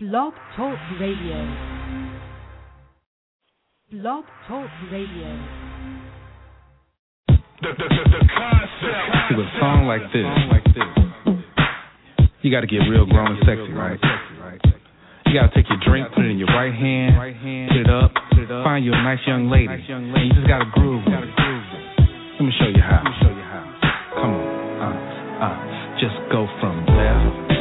Blog Talk Radio. Blog Talk Radio. The. With a song like this, you got to get real grown and sexy, right? You gotta take your drink, put it in your right hand, put it up, find you a nice young lady. And you just gotta groove. Let me show you how. Come on, uh, uh, just go from left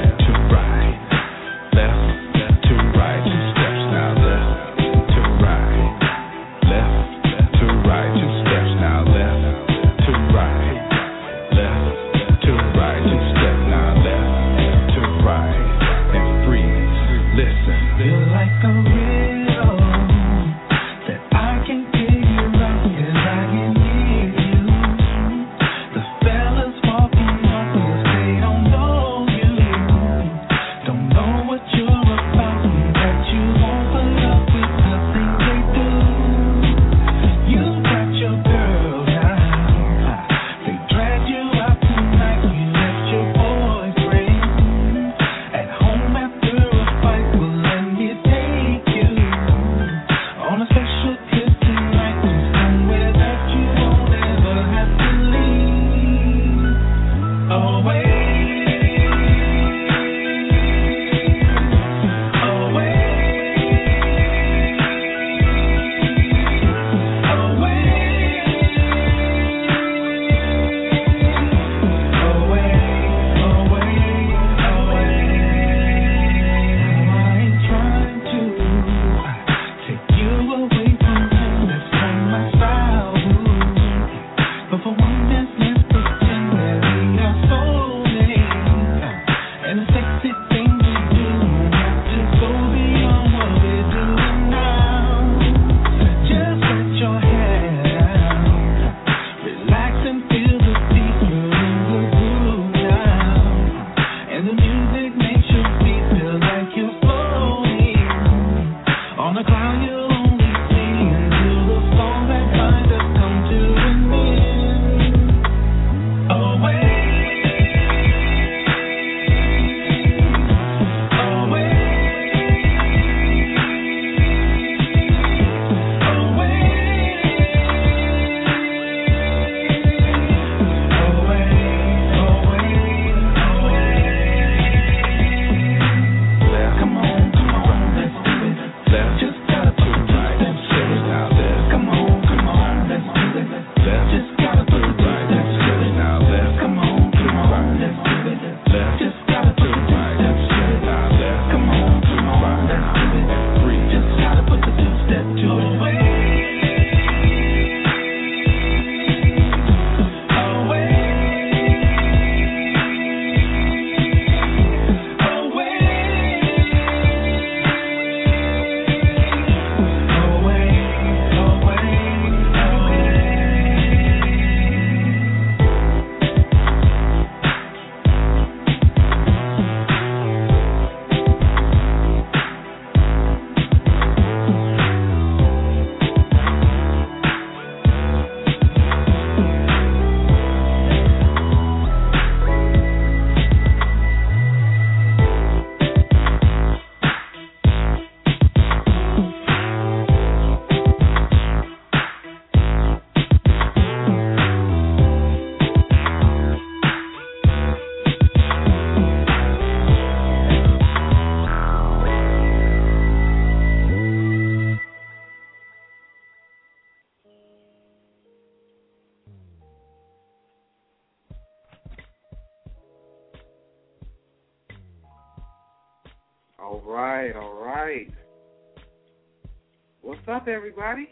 up, everybody?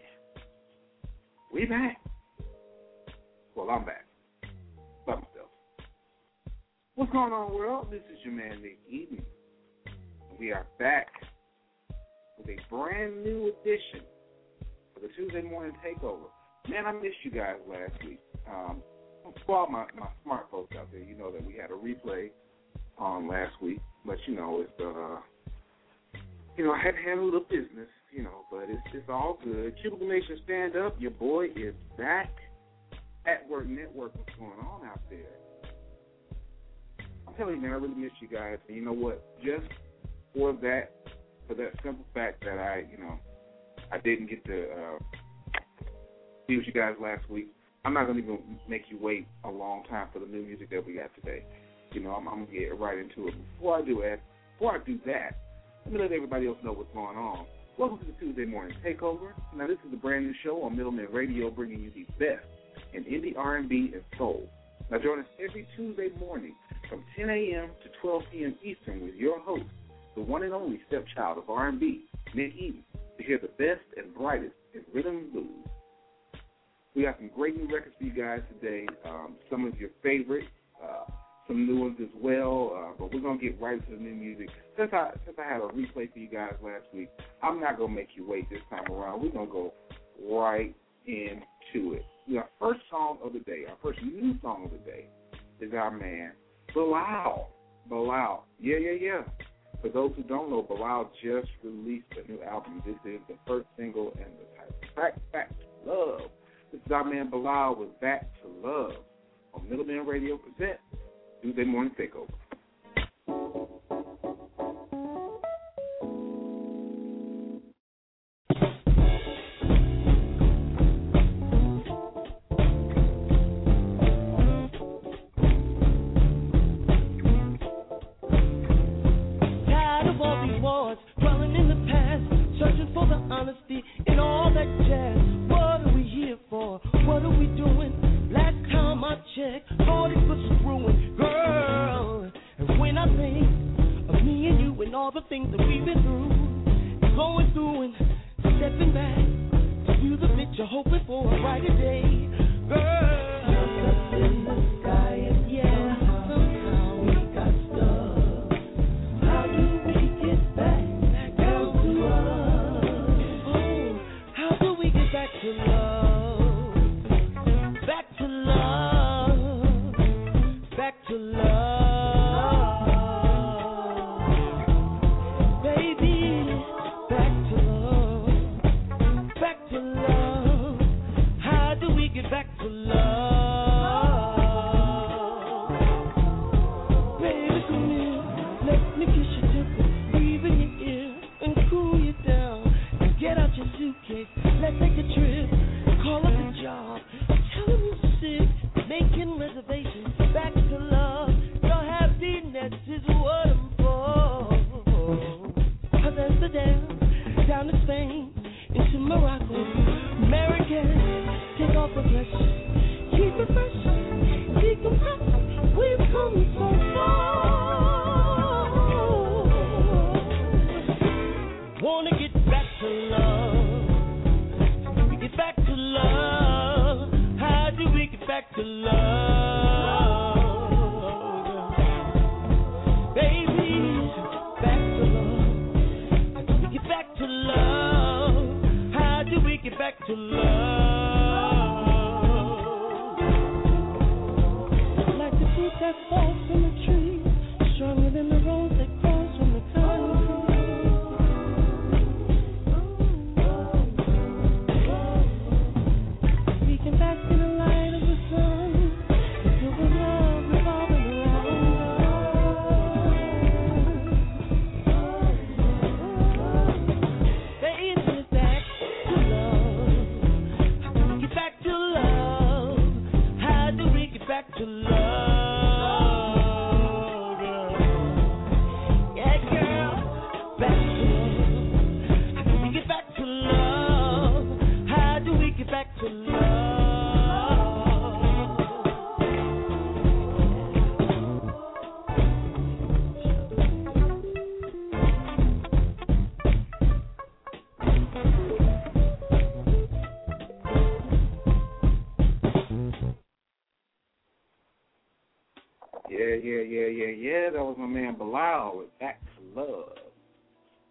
We back. Well, I'm back. By myself. What's going on, world? This is your man, Nick Eden. We are back with a brand new edition of the Tuesday Morning Takeover. Man, I missed you guys last week. Um, for all my, my smart folks out there, you know that we had a replay on last week, but you know, it's the. Uh, you know I had to handle the business, you know, but it's it's all good. Cubicle Nation, stand up! Your boy is back at Work Network. What's going on out there? I'm telling you, man, I really miss you guys. And you know what? Just for that, for that simple fact that I, you know, I didn't get to uh, be with you guys last week. I'm not gonna even make you wait a long time for the new music that we got today. You know, I'm, I'm gonna get right into it. Before I do that, before I do that, let me let everybody else know what's going on. Welcome to the Tuesday Morning Takeover. Now, this is a brand new show on Middle Men Radio, bringing you the best in indie R&B and soul. Now, join us every Tuesday morning from 10 a.m. to 12 p.m. Eastern with your host, the one and only StepChylde of R&B, Nick Eden, to hear the best and brightest in rhythm and blues. We have some great new records for you guys today. Um, some of your favorite, uh, some new ones as well. Uh, but we're gonna get right to the new music. Since I since I had a replay for you guys last week, I'm not gonna make you wait this time around. We're gonna go right into it. Our first song of the day, our first new song of the day, is our man Bilal. Bilal, yeah, yeah, yeah. For those who don't know, Bilal just released a new album. This is the first single and the title track, Back to Love. This is our man Bilal with Back to Love on Middle Men Radio Tuesday Morning Takeover.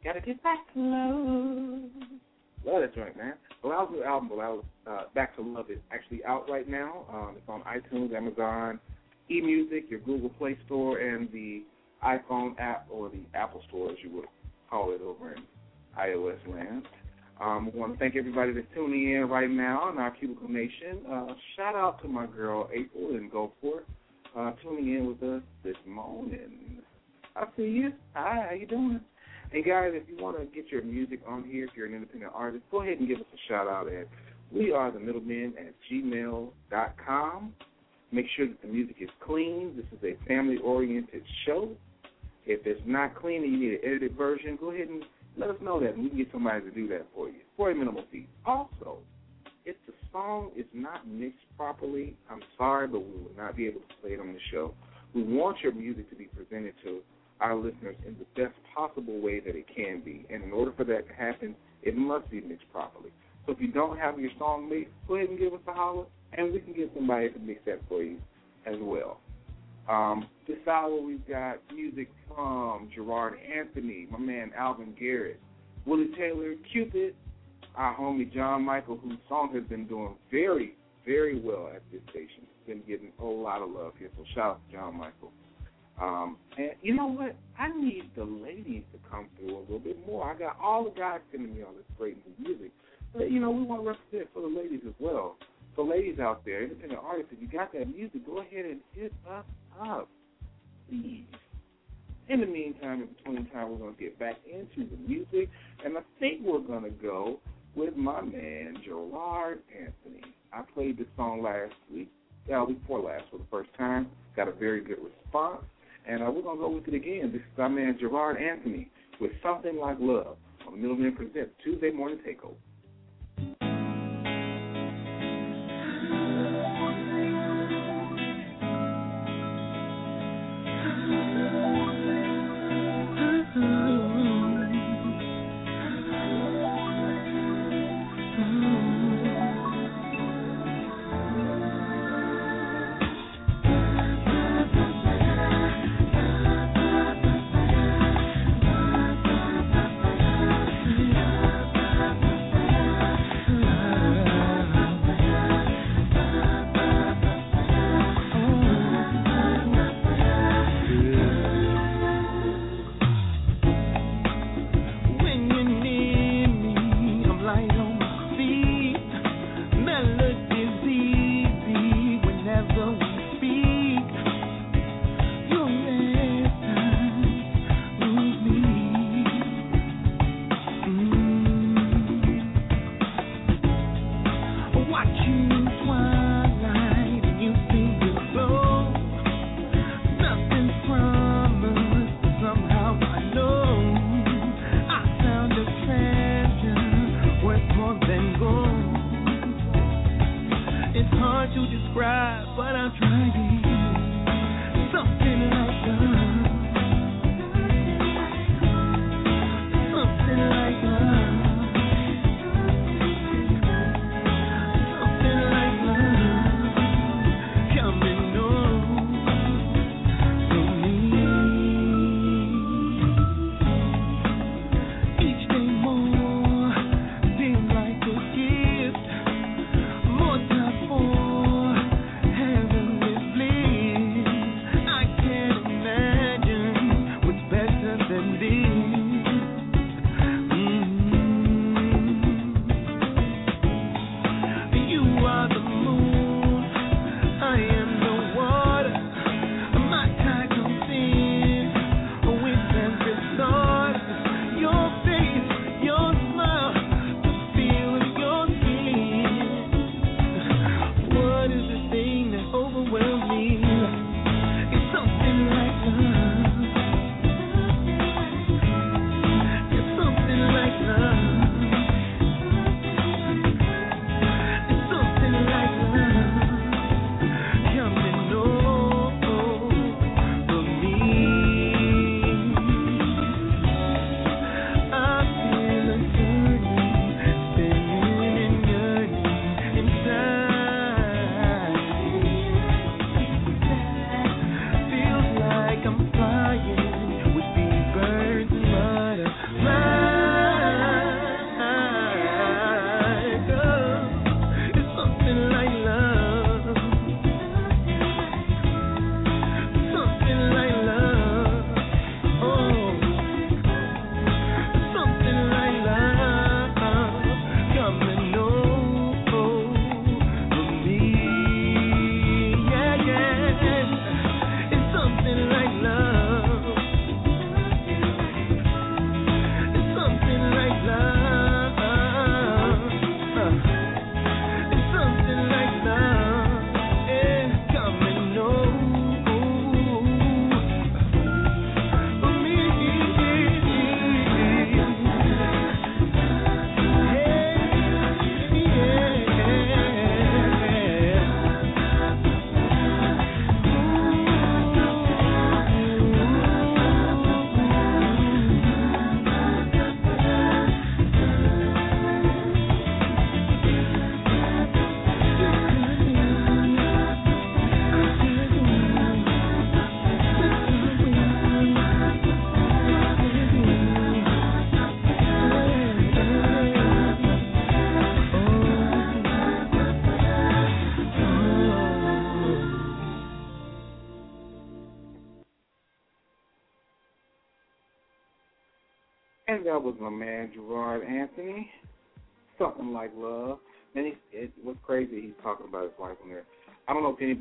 Gotta get back to love. Love that joint, man. Bilal's new album, Bilal, uh, Back to Love, is actually out right now. Um, it's on iTunes, Amazon, eMusic, your Google Play Store, and the iPhone app or the Apple Store, as you would call it over in iOS land. Um, we want to thank everybody that's tuning in right now in our Cubicle Nation. Uh, shout out to my girl April in Gulfport uh, tuning in with us this morning. I see you. Hi, how you doing? And guys, if you want to get your music on here, if you're an independent artist, go ahead and give us a shout out at we are the middlemen at gmail.com. Make sure that the music is clean. This is a family oriented show. If it's not clean and you need an edited version, go ahead and let us know that and we can get somebody to do that for you for a minimal fee. Also, if the song is not mixed properly, I'm sorry, but we will not be able to play it on the show. We want your music to be presented to our listeners in the best possible way that it can be. And in order for that to happen, it must be mixed properly. So if you don't have your song mixed, go ahead and give us a holler, and we can get somebody to mix that for you as well. Um, this hour we've got music from Gerard Anthony, my man Alvin Garrett, Willie Taylor, Cupid, our homie John Michael, whose song has been doing very, very well at this station. Been getting a lot of love here, so shout out to John Michael. Um, and you know what? I need the ladies to come through a little bit more. I got all the guys sending me all this great new music, but you know we want to represent for the ladies as well. So ladies out there, independent artists, if you got that music, go ahead and hit us up, please. In the meantime, in between time, we're going to get back into the music, and I think we're going to go with my man Gerard Anthony. I played this song last week, week before last for the first time. Got a very good response. And uh, we're going to go with it again. This is our man Gerard Anthony with Something Like Love on the Middle Men Presents Tuesday Morning Takeover.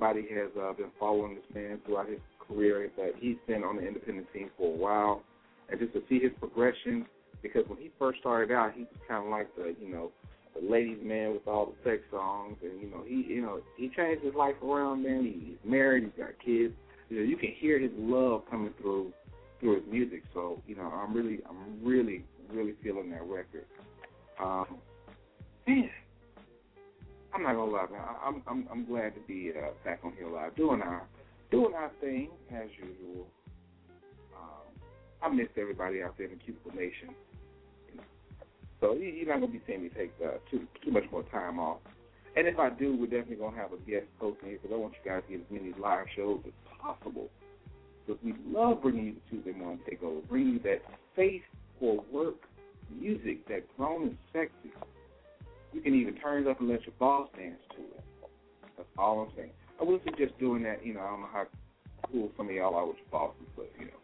Anybody has uh, been following this man throughout his career, but he's been on the independent scene for a while, and just to see his progression. Because when he first started out, he was kind of like the you know the ladies' man with all the sex songs, and you know he you know he changed his life around. Man, he's married, he's got kids. You know, you can hear his love coming through through his music. So you know, I'm really I'm really really feeling that record. Um, man, I'm not gonna lie, man. I'm I'm I'm glad to be uh, back on here live, doing our doing our thing as usual. Um, I missed everybody out there in the Cubicle Nation. So you're not gonna be seeing me take uh, too too much more time off. And if I do, we're definitely gonna have a guest hosting here because I want you guys to get as many live shows as possible. Because we love bringing you the Tuesday morning takeover, bringing you that faith for work music that grown and sexy. You can even turn it up and let your boss dance to it. That's all I'm saying. I wouldn't suggest doing that. You know, I don't know how cool some of y'all are with your bosses, but you know,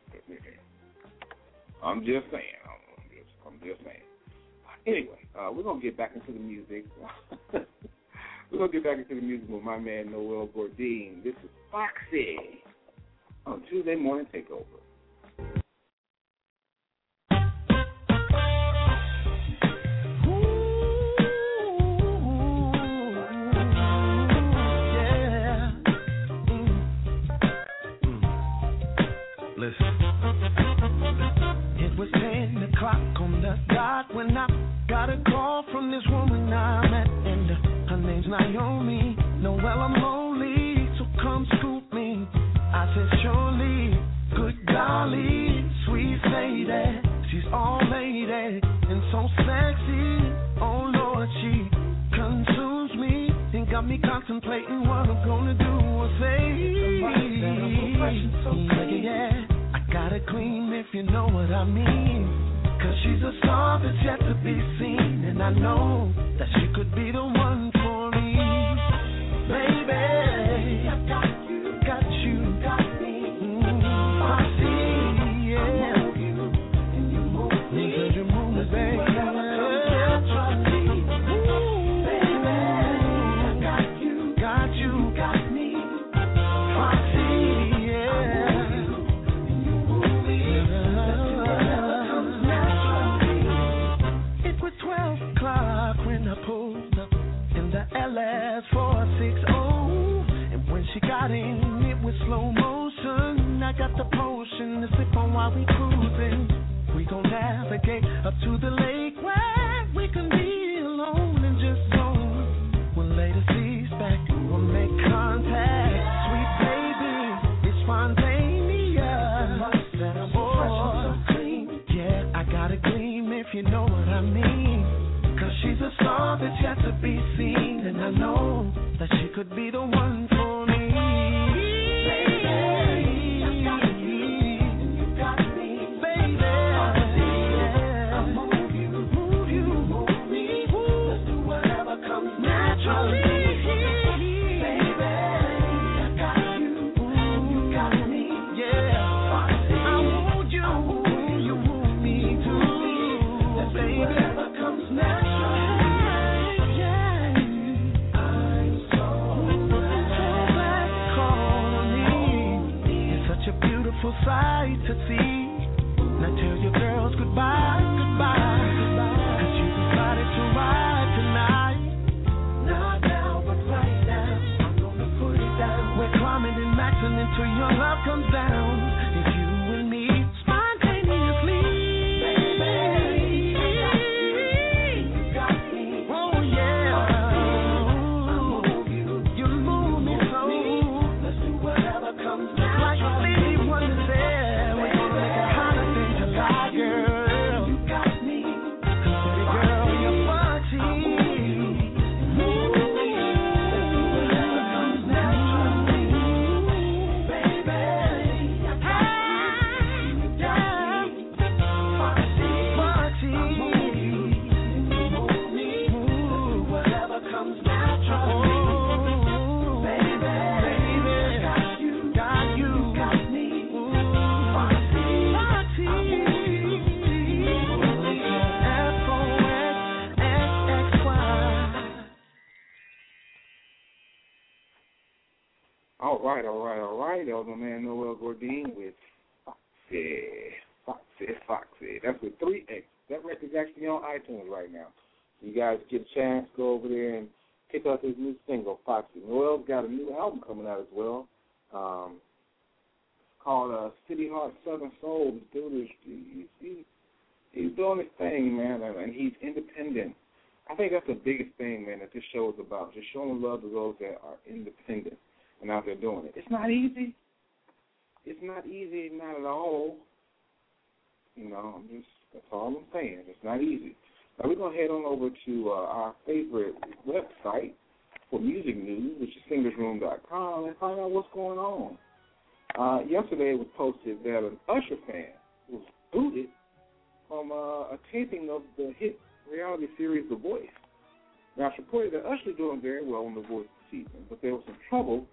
I'm just saying. I'm just, I'm just saying. Anyway, uh, we're gonna get back into the music. we're gonna get back into the music with my man Noel Gourdin. This is Foxy on Tuesday Morning Takeover. I got a call from this woman I met. And her name's Naomi. Noel, I'm lonely, so come scoop me. I said, surely, good golly, sweet lady. She's all lady and so sexy. Oh Lord, she consumes me and got me contemplating what I'm gonna do or say. Yeah, yeah. I gotta clean if you know what I mean. Cause she's a star that's yet to be seen. And I know that she could be the one for me. Baby, while we Gourdin with Foxy. Foxy, Foxy. That's with three X. That record's actually on iTunes right now. You guys get a chance, go over there and pick up his new single, Foxy. Noel's got a new album coming out as well. Um, called uh, City Heart Southern Soul. This dude is he's, he's, he's doing his thing, man, and he's independent. I think that's the biggest thing, man, that this show is about. Just showing love to those that are independent and out there doing it. It's not easy. Not easy, not at all. You know, I'm just that's all I'm saying. It's not easy. Now we're gonna head on over to uh, our favorite website for music news, which is singersroom.com, and find out what's going on. Uh, yesterday it was posted that an Usher fan was booted from uh, a taping of the hit reality series The Voice. Now, it's reported that Usher doing very well on The Voice this season, but there was some trouble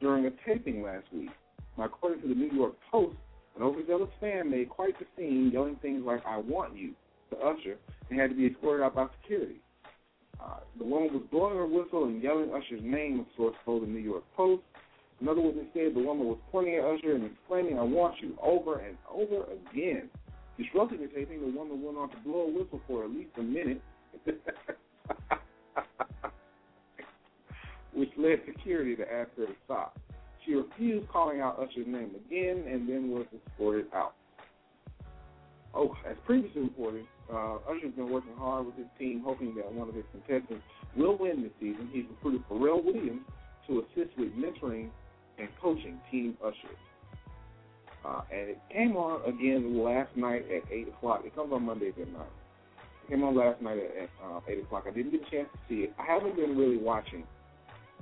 during a taping last week. Now, according to the New York Post, an overzealous fan made quite the scene, yelling things like "I want you" to Usher, and had to be escorted out by security. Uh, the woman was blowing her whistle and yelling Usher's name, a source told the New York Post. Another witness said the woman was pointing at Usher and exclaiming, I want you, over and over again. Disrupting the taping, the woman went on to blow a whistle for at least a minute, which led security to ask her to stop. She refused calling out Usher's name again and then was escorted out. Oh, as previously reported, uh, Usher's been working hard with his team, hoping that one of his contestants will win this season. He's recruited Pharrell Williams to assist with mentoring and coaching Team Usher. Uh, and it came on again last night at 8 o'clock. It comes on Mondays at 9. It came on last night at, at uh, 8 o'clock. I didn't get a chance to see it. I haven't been really watching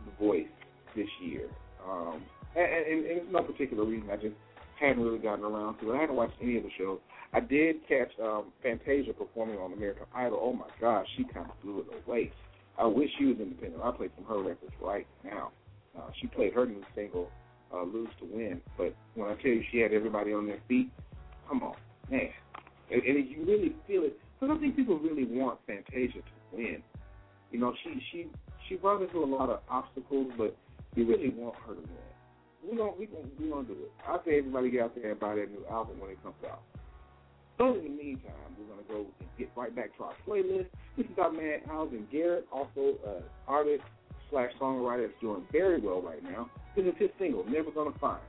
The Voice this year. Um, and, and, and it's no particular reason. I just hadn't really gotten around to it. I hadn't watched any of the shows. I did catch um, Fantasia performing on American Idol. Oh my gosh, she kind of blew it away. I wish she was independent. I played some her records right now. Uh, she played her new single, uh, "Lose to Win." But when I tell you she had everybody on their feet, come on, man. And, and you really feel it. I don't think people really want Fantasia to win. You know, she she she runs into a lot of obstacles, but you really want her to win. We don't we gonna we gonna do it. I say everybody get out there and buy that new album when it comes out. So in the meantime, we're gonna go and get right back to our playlist. This is our man Alvin Garrett, also an artist slash songwriter that's doing very well right now. This is his single, Never Gonna Find.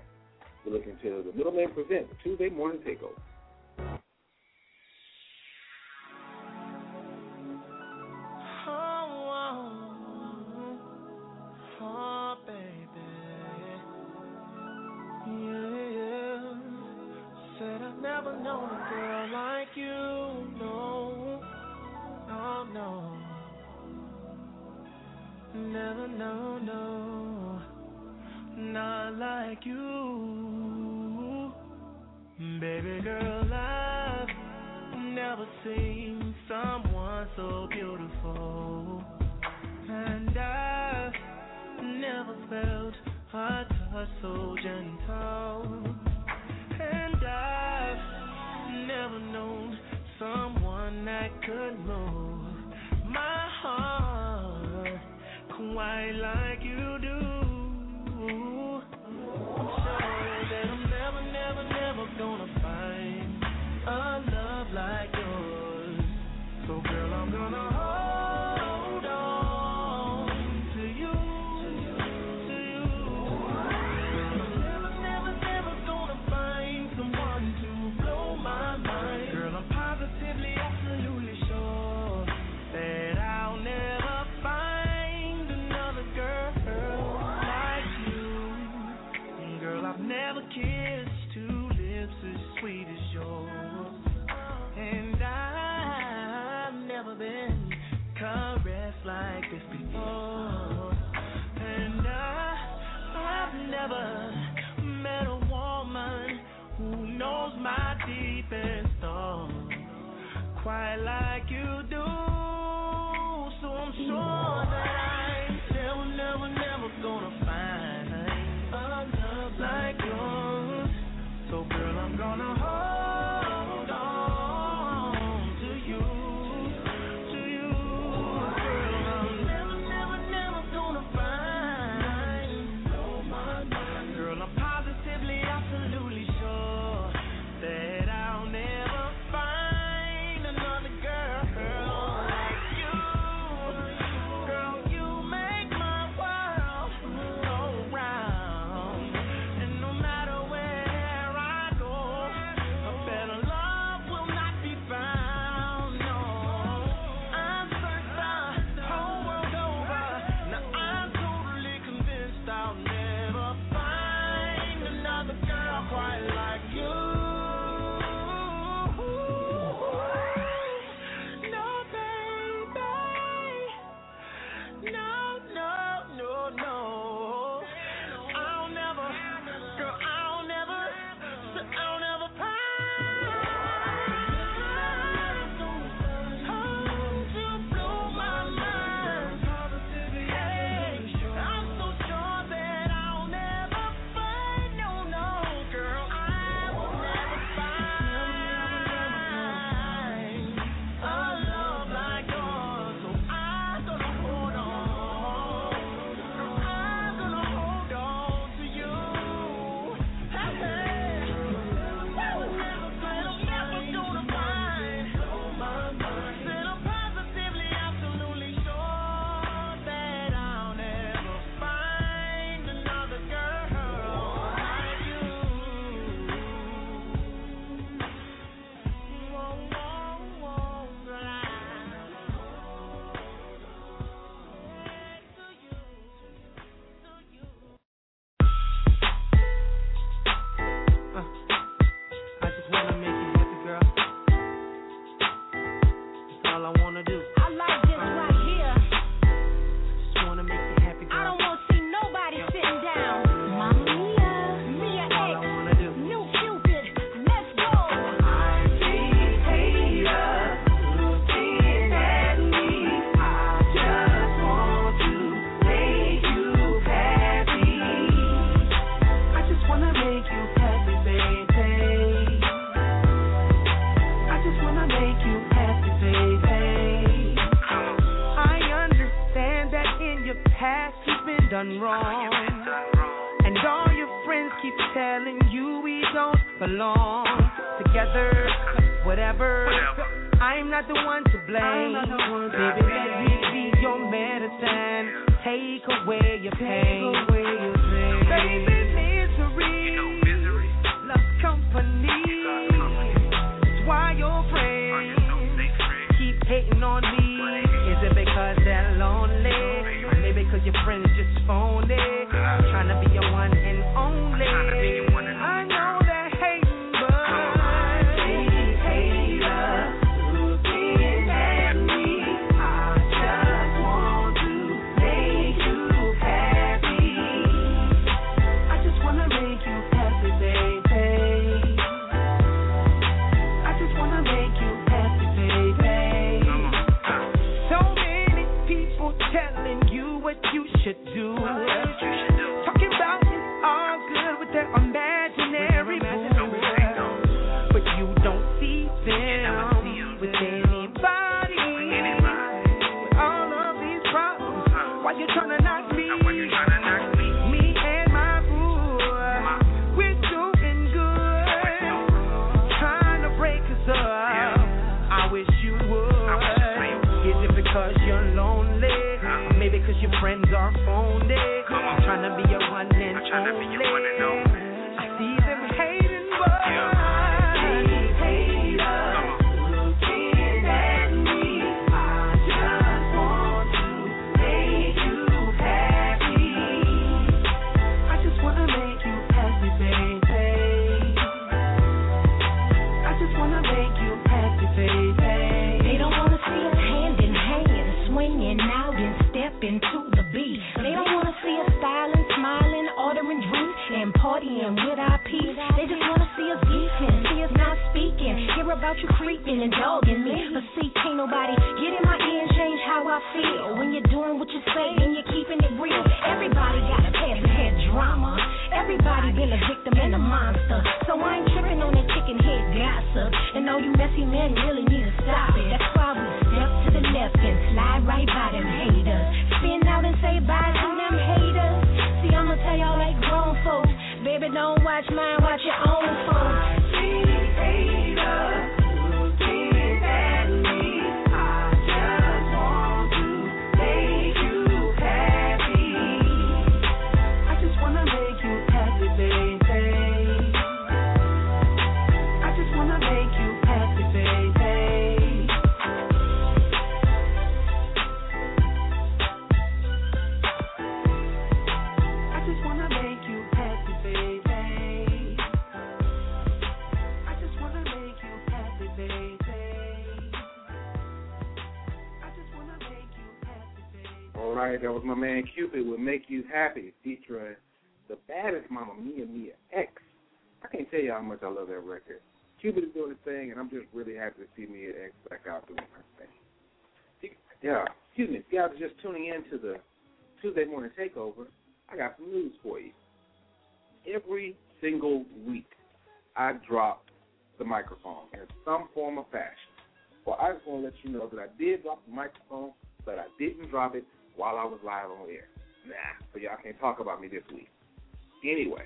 We're looking to the Middle Men present the Tuesday morning takeover. Quite like Cupid is doing his thing, and I'm just really happy to see Mia X back out doing her thing. Yeah, excuse me. If guys are just tuning in to the Tuesday morning takeover, I got some news for you. Every single week, I drop the microphone in some form or fashion. Well, I just want to let you know that I did drop the microphone, but I didn't drop it while I was live on air. Nah, so y'all can't talk about me this week. Anyway,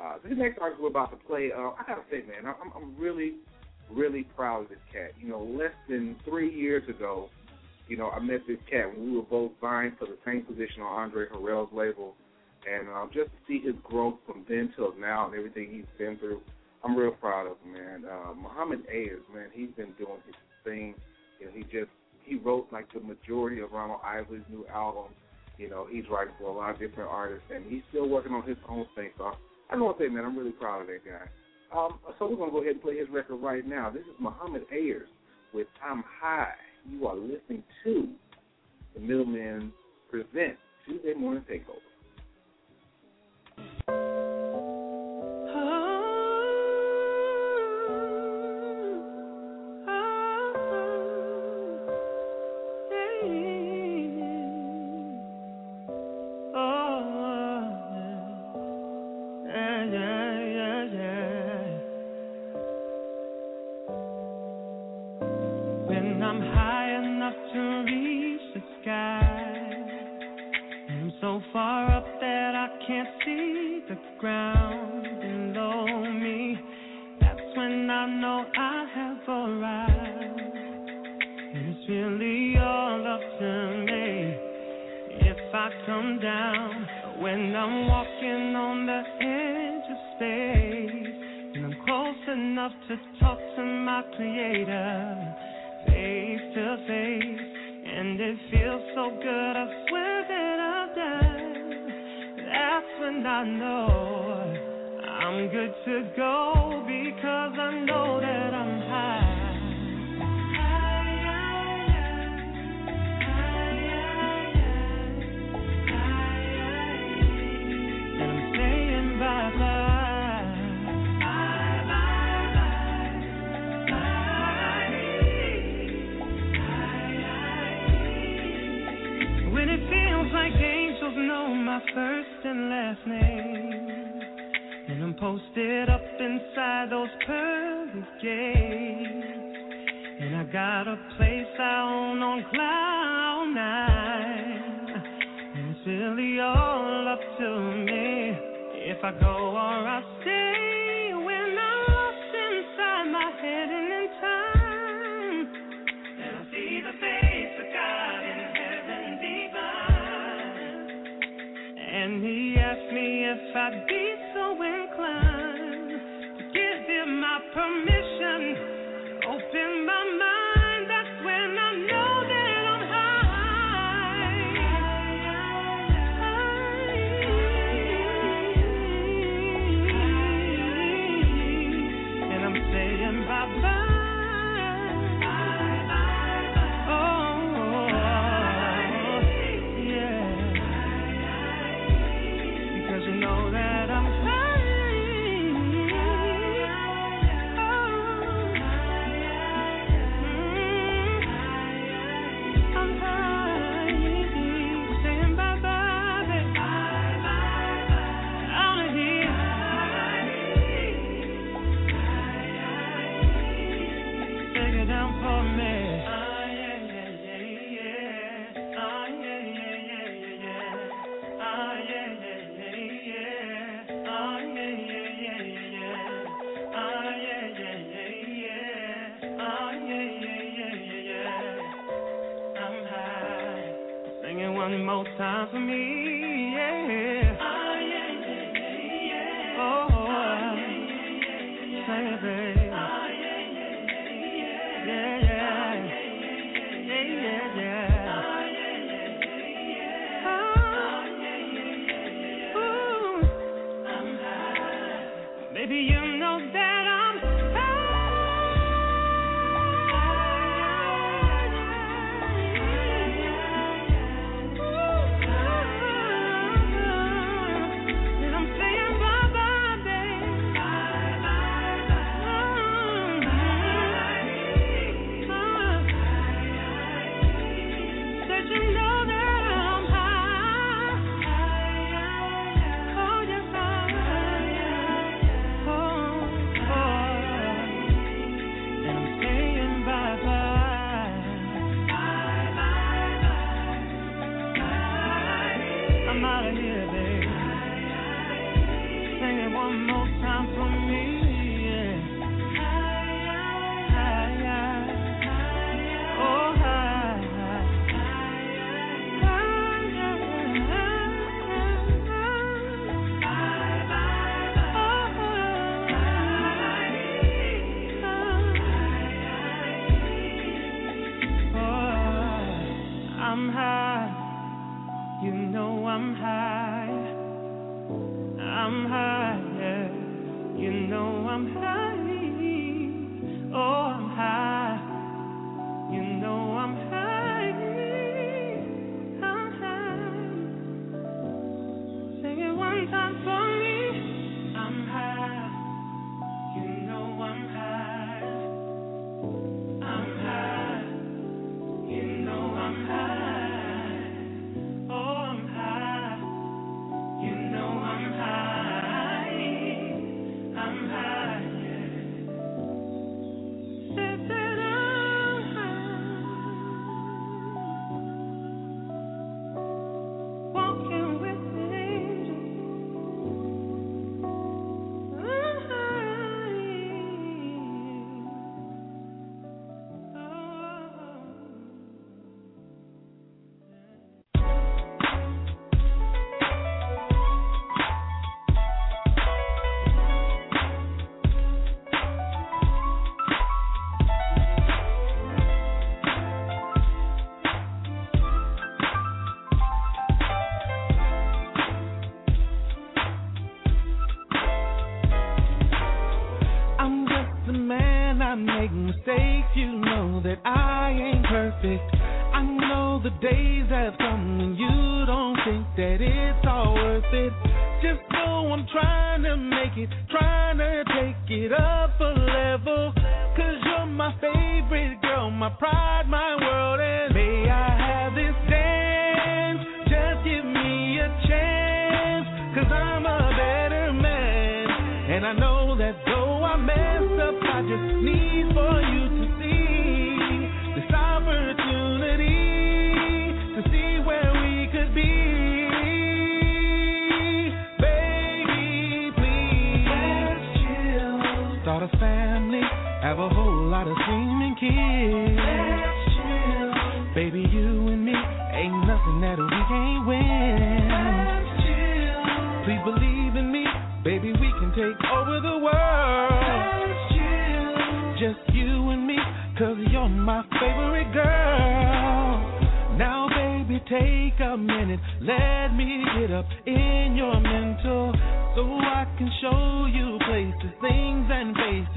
uh, this next artist we're about to play, uh, I gotta say, man, I'm, I'm really, really proud of this cat. You know, less than three years ago, you know, I met this cat when we were both vying for the same position on Andre Harrell's label, and uh, just to see his growth from then till now and everything he's been through, I'm real proud of him, man. Uh, Muhammad Ayers, man, he's been doing his thing. You know, he just he wrote like the majority of Ronald Isley's new album. You know, he's writing for a lot of different artists, and he's still working on his own thing. So I know what I say, man. I'm really proud of that guy. Um, so we're gonna go ahead and play his record right now. This is Muhammad Ayers with I'm high. You are listening to the Middle Men present Tuesday Morning Takeover.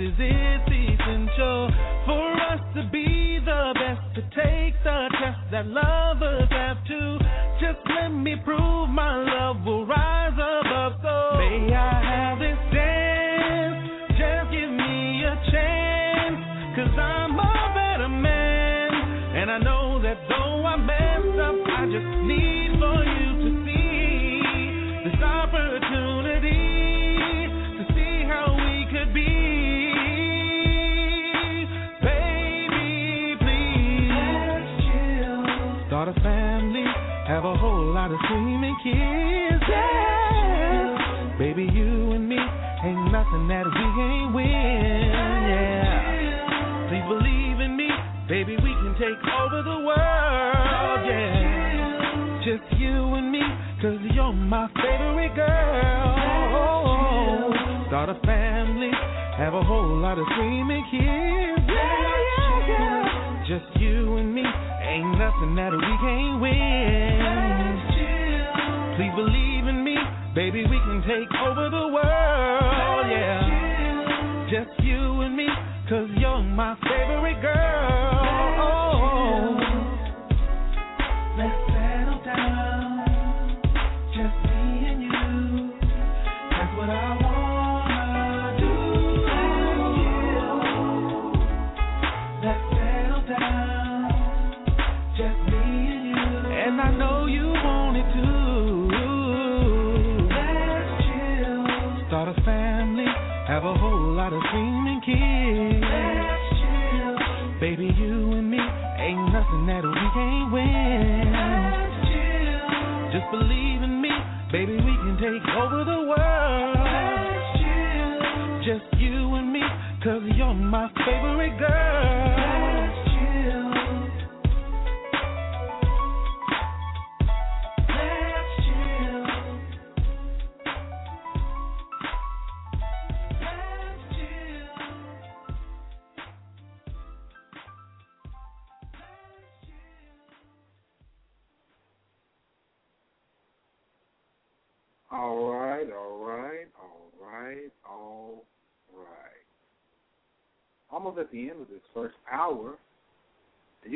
Faces. It's essential for us to be the best, to take the test that lovers have to. Just let me prove my love will rise above. So, may I have a family, have a whole lot of screaming kids. Yeah, yeah, yeah. Just you and me, ain't nothing that we can't win. Please believe in me, baby, we can take over the world. Believe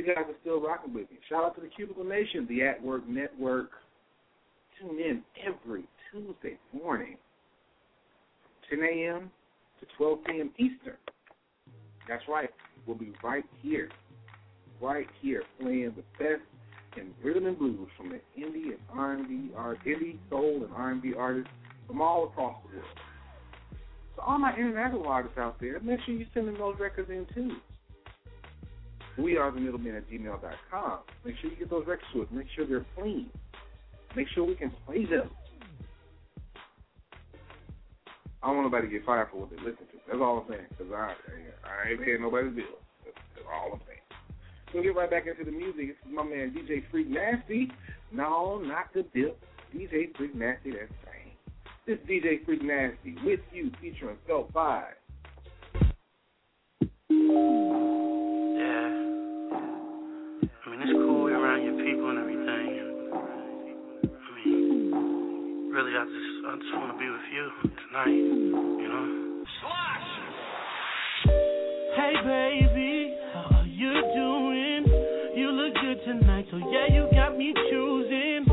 guys are still rocking with me. Shout out to the Cubicle Nation, the At Work Network. Tune in every Tuesday morning, 10 a.m. to 12 p.m. Eastern. That's right. We'll be right here, right here, playing the best in rhythm and blues from the indie and R&B, art, indie, soul, and R&B artists from all across the world. So all my international artists out there, make sure you send them those records in too. We are the middlemen at gmail.com. Make sure you get those records to us. Make sure they're clean. Make sure we can play them. I don't want nobody to get fired for what they listen to. That's all I'm saying. Because I, I ain't paying nobody's bill. That's, that's all I'm saying. We'll get right back into the music. This is my man DJ Freak Nasty. No, not the dip. DJ Freak Nasty, that's same. This is DJ Freak Nasty with you featuring Felt 5. Mean, it's cool you're around your people and everything. And, I mean, really, I just, I just want to be with you tonight. You know. Hey baby, how are you doing? You look good tonight, so yeah, you got me choosing.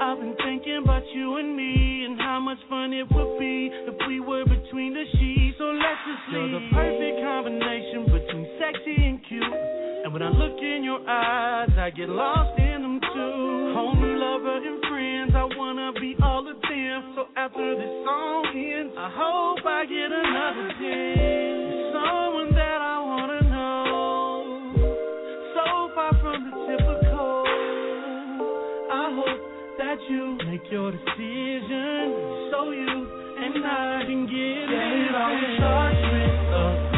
I've been thinking about you and me and how much fun it would be if we were between the sheets. So let's just leave. You're the perfect combination when I look in your eyes, I get lost in them too. Homie, lover, and friends, I wanna be all of them. So after this song ends, I hope I get another chance. Someone that I wanna know. So far from the typical. I hope that you make your decision so you and I can get it. It always starts with a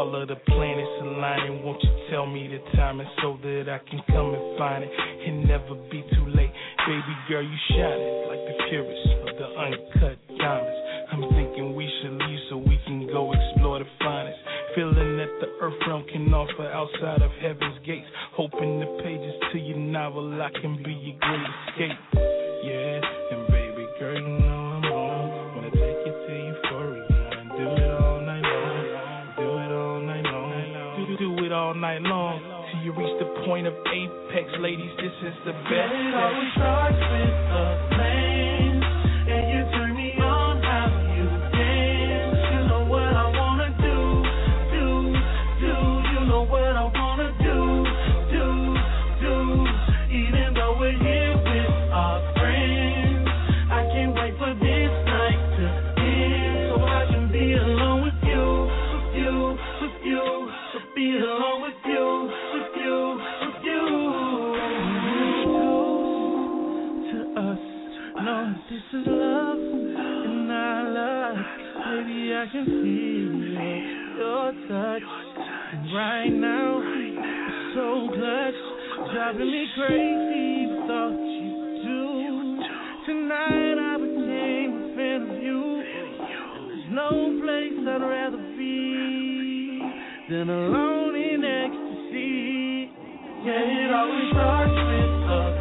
all of the planets aligning. Won't you tell me the timing so that I can come and find it and never be too late? Baby girl, you shining like the purest of the uncut diamonds. I'm thinking we should leave so we can go explore the finest. Feeling that the earth realm can offer outside of heaven's gates. Hoping the pages to your novel I can be your great escape. Yeah, Till you reach the point of apex, ladies. This is the best. It always starts with Driving me crazy, thought you do. Tonight I became a fan of you. There's no place I'd rather be than alone in ecstasy. Yeah, it always starts with a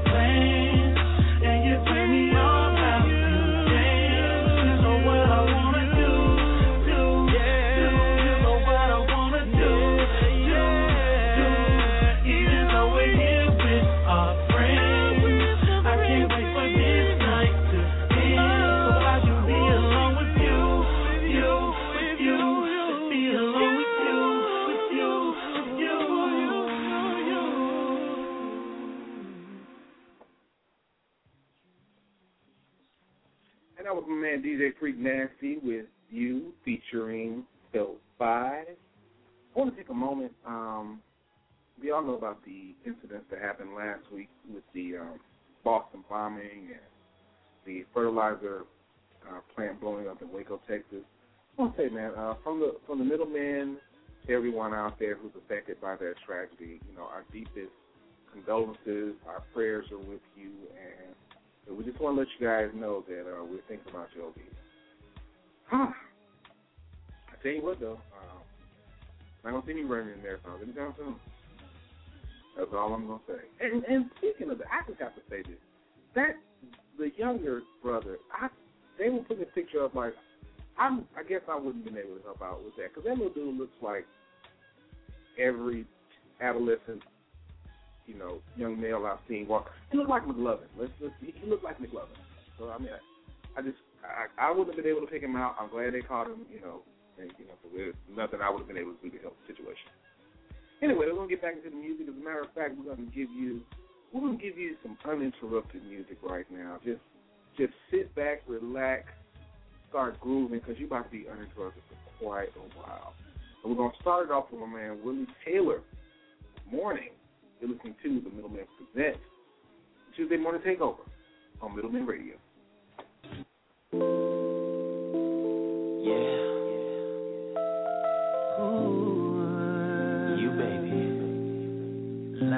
we all know about the incidents that happened last week with the um, Boston bombing and the fertilizer uh, plant blowing up in Waco, Texas. I want to say, man, uh, from the from the middlemen to everyone out there who's affected by that tragedy, you know, our deepest condolences, our prayers are with you, and we just want to let you guys know that uh, we're thinking about you over. Huh. I tell you what, though, um, I don't see me running in there, so anytime soon. That's all I'm gonna say. And and speaking of that, I just have to say this: that the younger brother, I they were putting a picture of like, I'm I guess I wouldn't been able to help out with that because that little dude looks like every adolescent, you know, young male I've seen walk. He looked like McLovin. Let's let's he looked like McLovin. So I mean, I, I just I, I wouldn't have been able to pick him out. I'm glad they caught him. You know, and, you know, so nothing I would have been able to do to help the situation. Anyway, we're gonna get back into the music. As a matter of fact, we're gonna give you we're gonna give you some uninterrupted music right now. Just just sit back, relax, start grooving because you're about to be uninterrupted for quite a while. And we're gonna start it off with my man Willie Taylor. Morning. You're listening to the Middle Men Presents Tuesday Morning Takeover on Middle Men Radio. seriously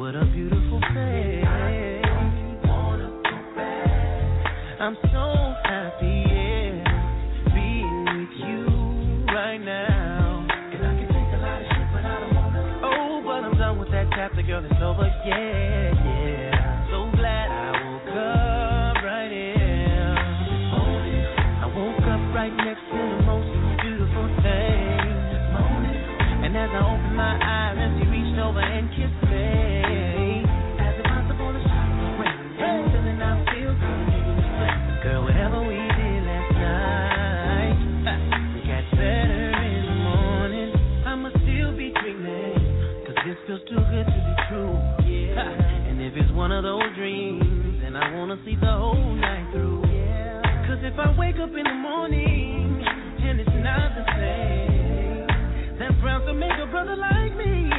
What a beautiful face. I'm so happy, yeah, being with you right now. And I can take a lot of shit, but I don't wanna. Oh, but I'm done with that chapter, girl. It's over, yeah. of those dreams, and I wanna see the whole night through. Cause if I wake up in the morning and it's not the same, that's to make a brother like me.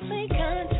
Contemplate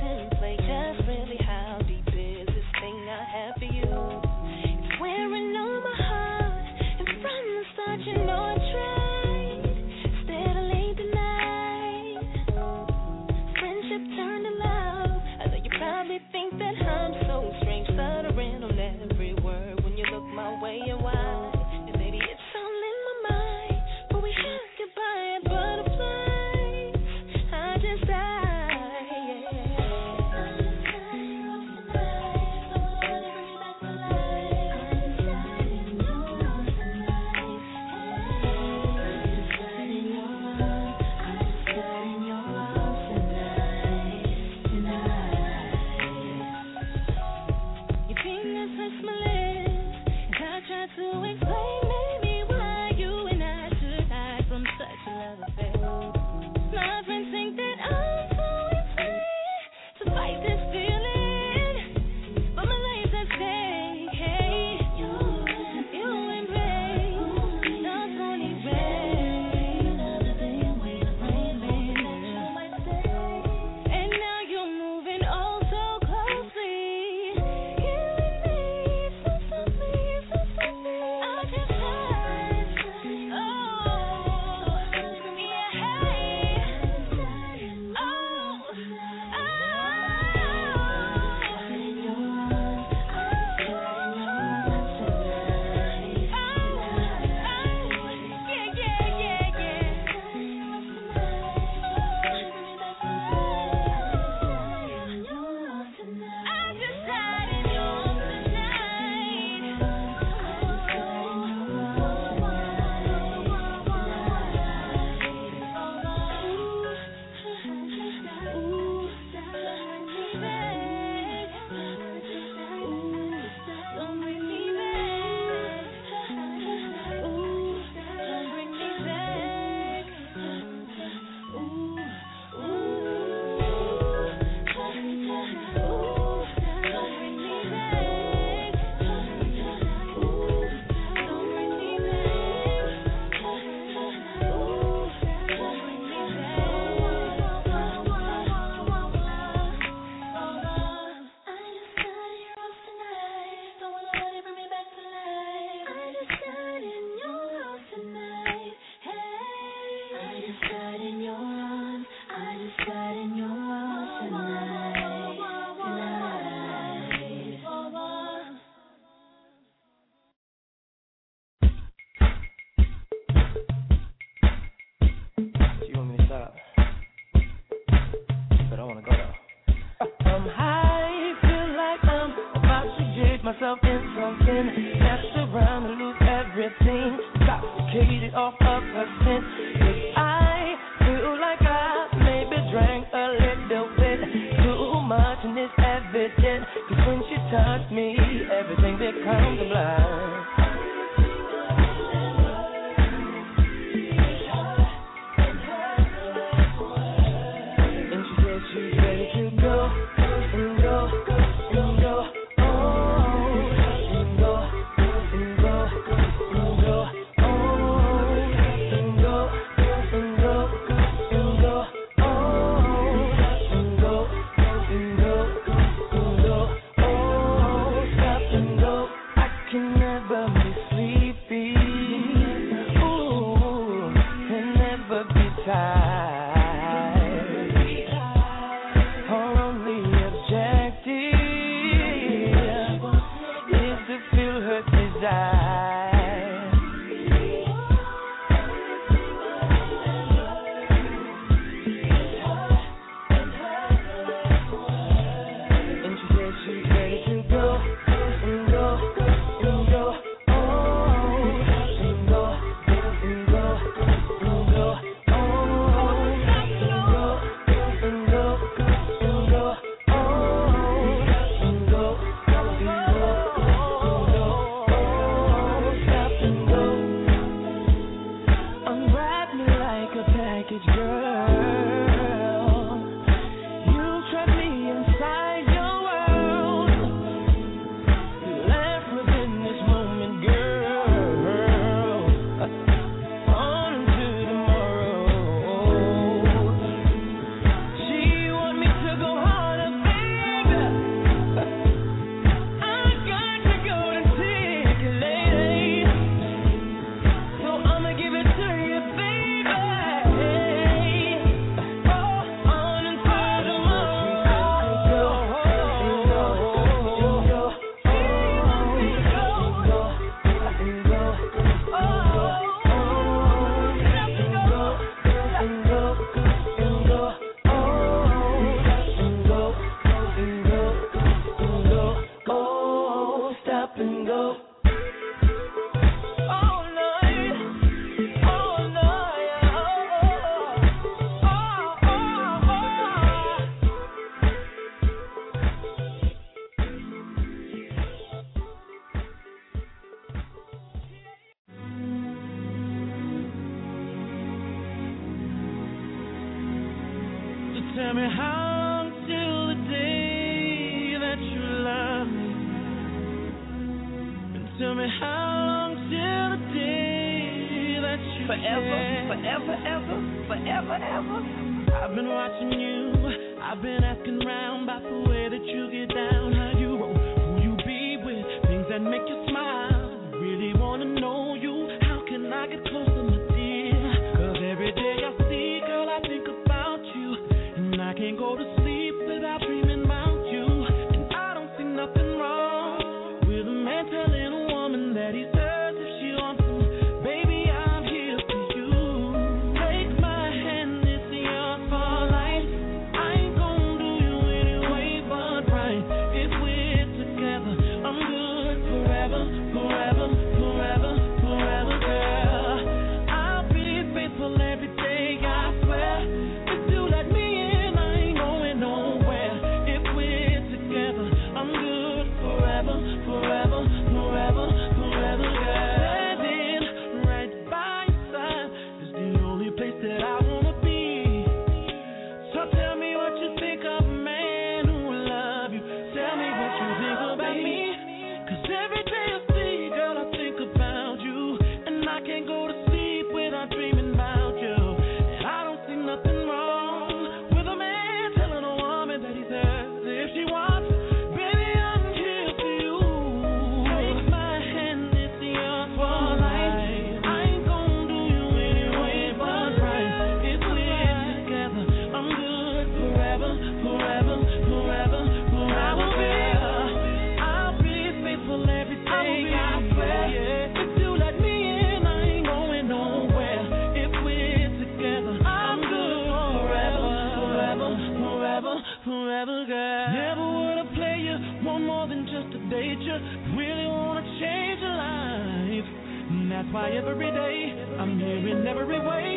you. Really wanna change your life. And that's why every day I'm here in every way.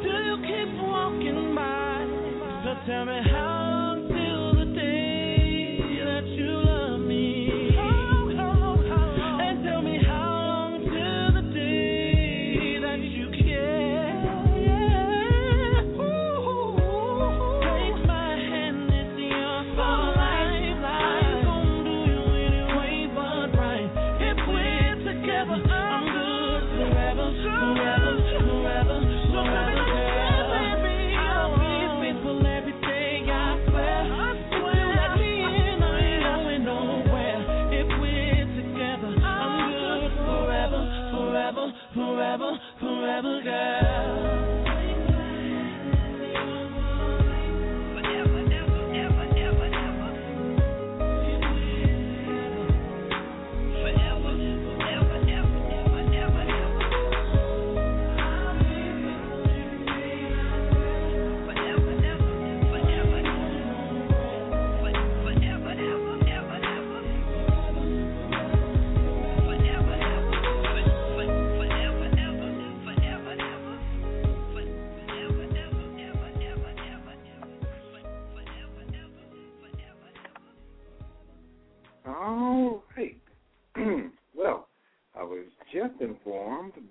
Still you keep walking by. So tell me how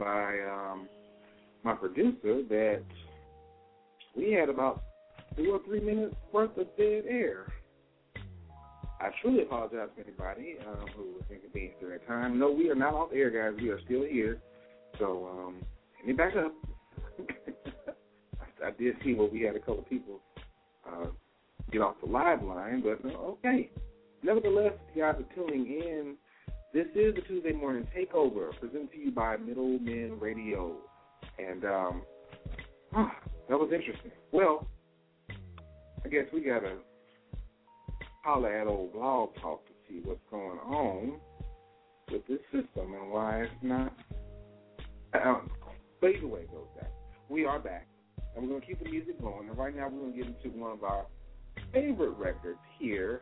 by um, my producer that we had about two or three minutes worth of dead air. I truly apologize to anybody um, who was inconvenienced during that time. No, we are not off air, guys. We are still here. So, um, let me back up. I, I did see where we had a couple of people uh, get off the live line, but uh, okay. Nevertheless, you guys are tuning in. This is the Tuesday Morning Takeover, presented to you by Middle Men Radio. And um, ah, that was interesting. Well, I guess we got to holler at old Blog Talk to see what's going on with this system and why it's not. Um, either way goes that. We are back, and we're going to keep the music going. And right now, we're going to get into one of our favorite records here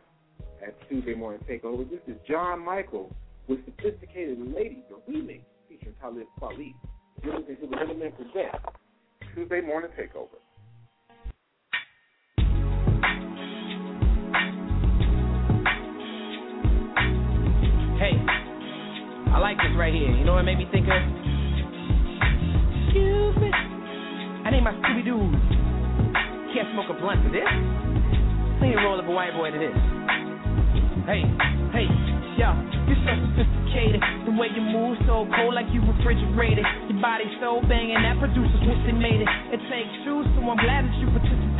at Tuesday Morning Takeover. This is John Michael with Sophisticated Lady, the remix featuring Talib Kweli. You're listening to the Middle Men Present Tuesday Morning Takeover. Hey, I like this right here. You know what made me think of? Excuse me. I need my Scooby Doo. can't smoke a blunt to this. Clean roll of a white boy to this. Hey, hey, yo, you're so sophisticated. The way you move so cold like you refrigerated. Your body so banging that producers wish they made it. It takes two, so I'm glad that you participated.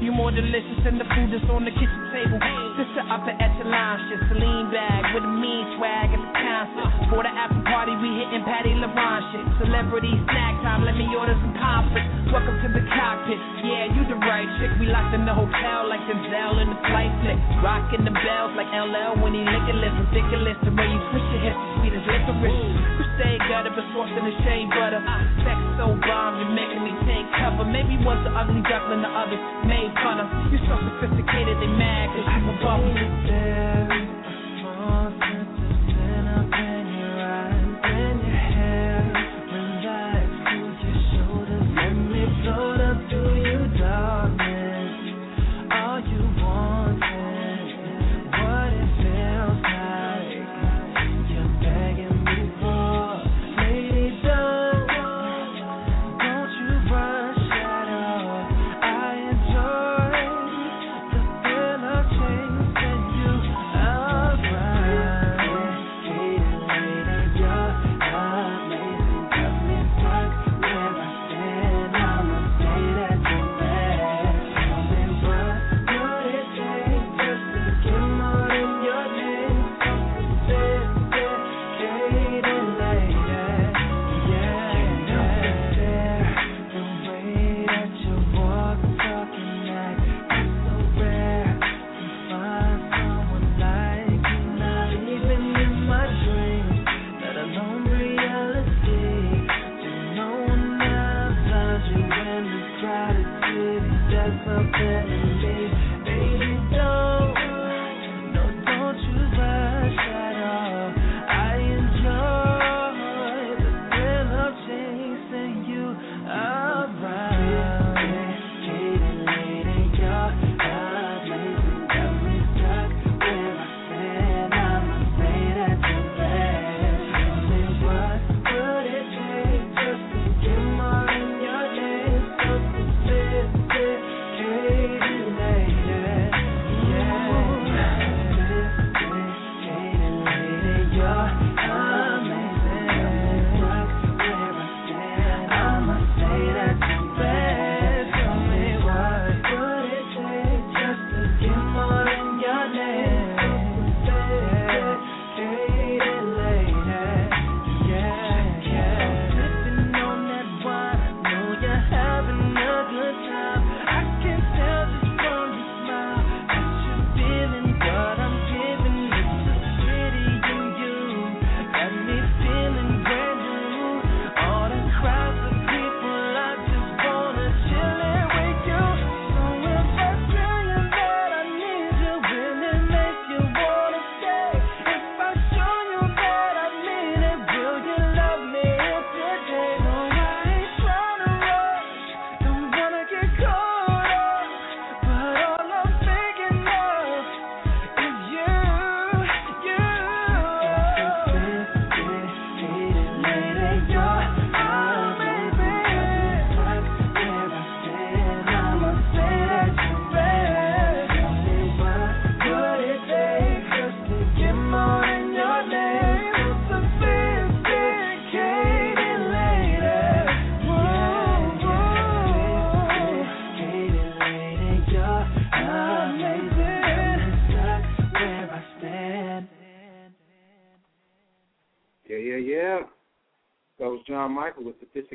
You're more delicious than the food that's on the kitchen table. This the upper echelon shit. Celine bag with a mean swag at the concert. For the after party, we hitting Patty LeBron shit. Celebrity snack time, let me order some poppers. Welcome to the cockpit. Yeah, you the right chick. We locked in the hotel like Denzel in the flight flick. Rocking the bells like LL when he licking. Ridiculous the way you twist your hips, sweet as licorice. You stay gutter, but soft in the shea butter. Sex so bomb, you're making me take cover. Maybe once the ugly duckling, the others made fun of. You're so sophisticated, they mad cause you above me.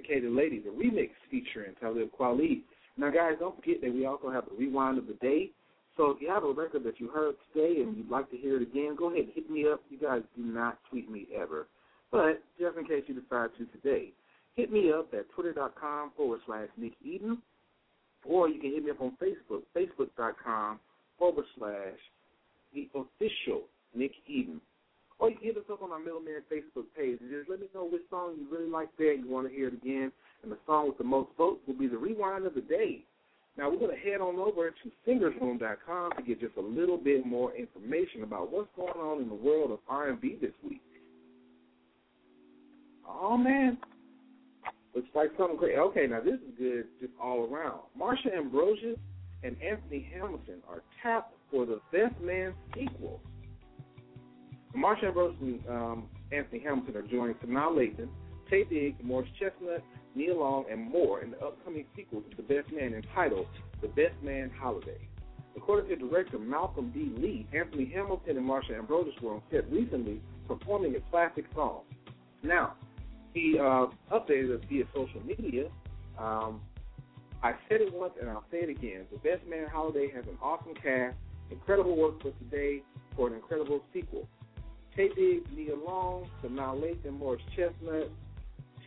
Sophisticated Lady, the remix featuring Talib Kweli. Now, guys, don't forget that we also have the rewind of the day. So if you have a record that you heard today and you'd like to hear it again, go ahead and hit me up. You guys do not tweet me ever. But just in case you decide to today, hit me up at twitter.com forward slash Nick Eden, or you can hit me up on Facebook, facebook.com forward slash the official Nick Eden. Or you can hit us up on our Middleman Facebook page and just let me know which song you really like there you want to hear it again. And the song with the most votes will be the rewind of the day. Now we're going to head on over to singersroom.com to get just a little bit more information about what's going on in the world of R&B this week. Oh man, looks like something great. Okay, now this is good just all around. Marsha Ambrosius and Anthony Hamilton are tapped for the Best Man sequel. Marsha Ambrose and um, Anthony Hamilton are joining Sanaa Lathan, Taye Diggs, Morris Chestnut, Nia Long, and more in the upcoming sequel to The Best Man entitled The Best Man Holiday. According to director Malcolm D. Lee, Anthony Hamilton and Marsha Ambrosius were on set recently performing a classic song. Now, he uh, updated us via social media. Um, I said it once and I'll say it again. The Best Man Holiday has an awesome cast, incredible work for today for an incredible sequel. Taye Diggs, Nia Long, Sanaa Lathan, Morris Chestnut,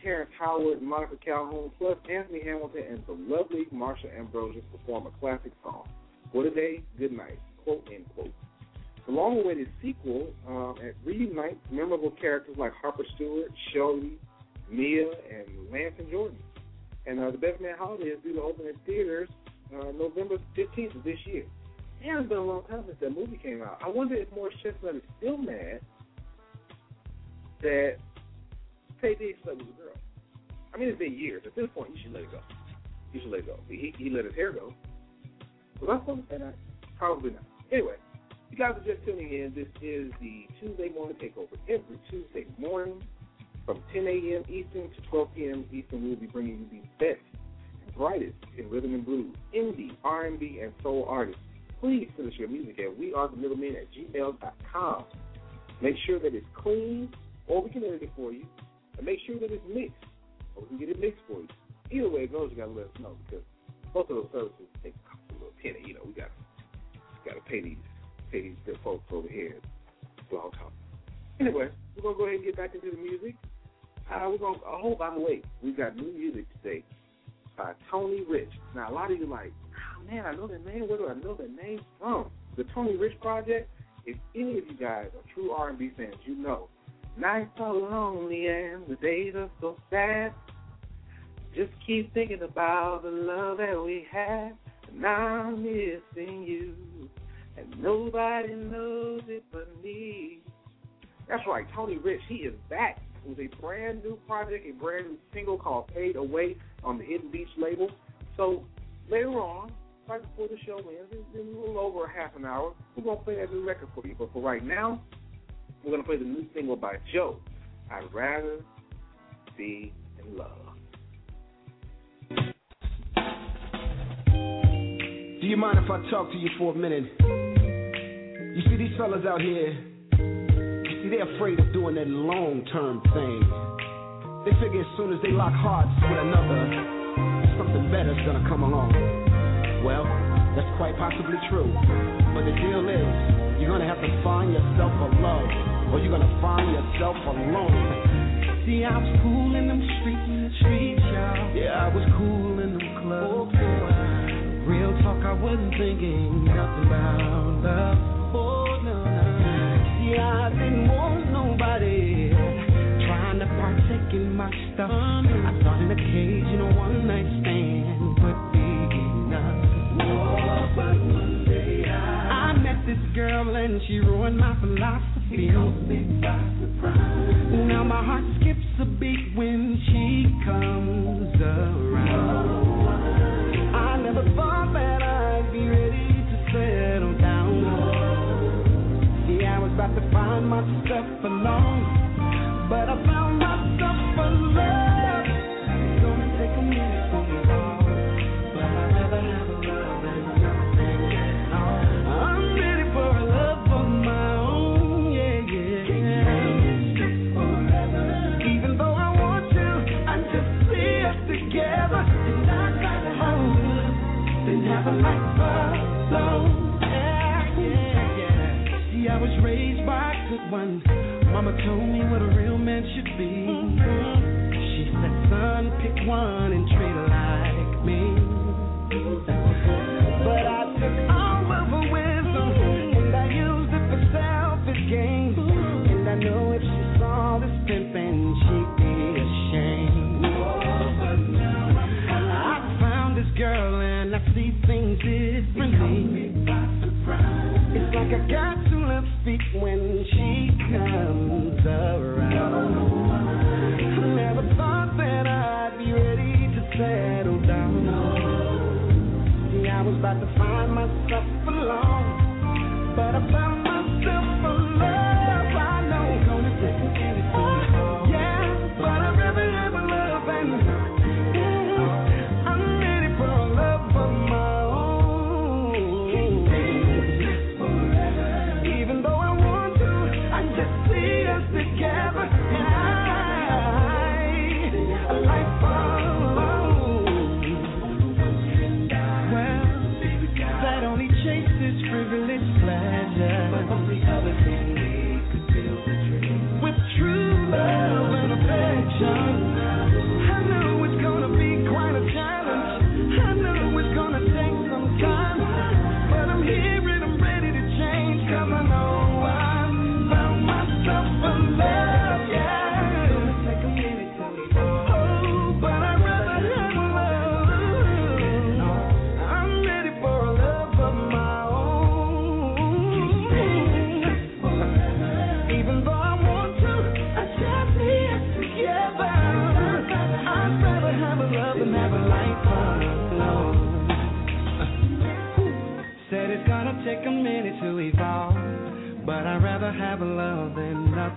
Terrence Howard, Monica Calhoun, plus Anthony Hamilton and the lovely Marsha Ambrosius perform a classic song. For today, good night. Quote, end quote. The long-awaited sequel um, reunites memorable characters like Harper Stewart, Shelby, Mia, and Lance and Jordan. And uh, the Best Man Holiday is due to open in theaters uh, November 15th of this year. It's been a long time since that movie came out. I wonder if Morris Chestnut is still mad that Taye Diggs slept with a girl. I mean, it's been years. At this point, you should let it go. You should let it go. He, he let his hair go. Was I supposed to say that? Probably not. Anyway, you guys are just tuning in. This is the Tuesday Morning Takeover. Every Tuesday morning from 10 a.m. Eastern to 12 p.m. Eastern, we'll be bringing you the best and brightest in rhythm and blues, indie, R&B, and soul artists. Please send us your music at wearethemiddlemen at gmail.com. Make sure that it's clean, or we can edit it for you, and make sure that it's mixed, or we can get it mixed for you. Either way it goes, you got to let us know because both of those services take a little penny. You know, we got got to pay these pay these good folks over here at Blog Talk. Anyway, we're gonna go ahead and get back into the music. Uh, we're gonna. Oh, by the way, we've got new music today by Tony Rich. Now, a lot of you like, oh man, I know that name. Where do I know that name from? The Tony Rich Project. If any of you guys are true R&B fans, you know nights are lonely and the days are so sad. Just keep thinking about the love that we had, and I'm missing you, and nobody knows it but me. That's right, Tony Rich, he is back with a brand new project, a brand new single called Fade Away on the Hidden Beach label. So later on, right before the show ends, in a little over a half an hour, we're going to play that new record for you. But for right now, we're to play the new single by Joe, I'd Rather Be in Love. Do you mind if I talk to you for a minute? You see these fellas out here, see they're afraid of doing that long term thing. They figure as soon as they lock hearts with another, something better's gonna come along. Well, that's quite possibly true. But the deal is, you're gonna have to find yourself a love, or you're gonna find yourself alone. See, I was cool in them streets, in the streets, y'all. Yeah, I was cool in them clubs. Oh, Real talk, I wasn't thinking nothing about love. Oh, no, no. See, I didn't want nobody trying to partake in my stuff. I thought an occasional one night stand would be enough. Oh, but one day I, I met this girl and she ruined my philosophy. Now my heart skips a beat when she comes around. I never thought that I'd be ready to settle down. See, I was about to find myself alone, but I found myself one. Mama told me what a real man should be. She said, son, pick one have a love than nothing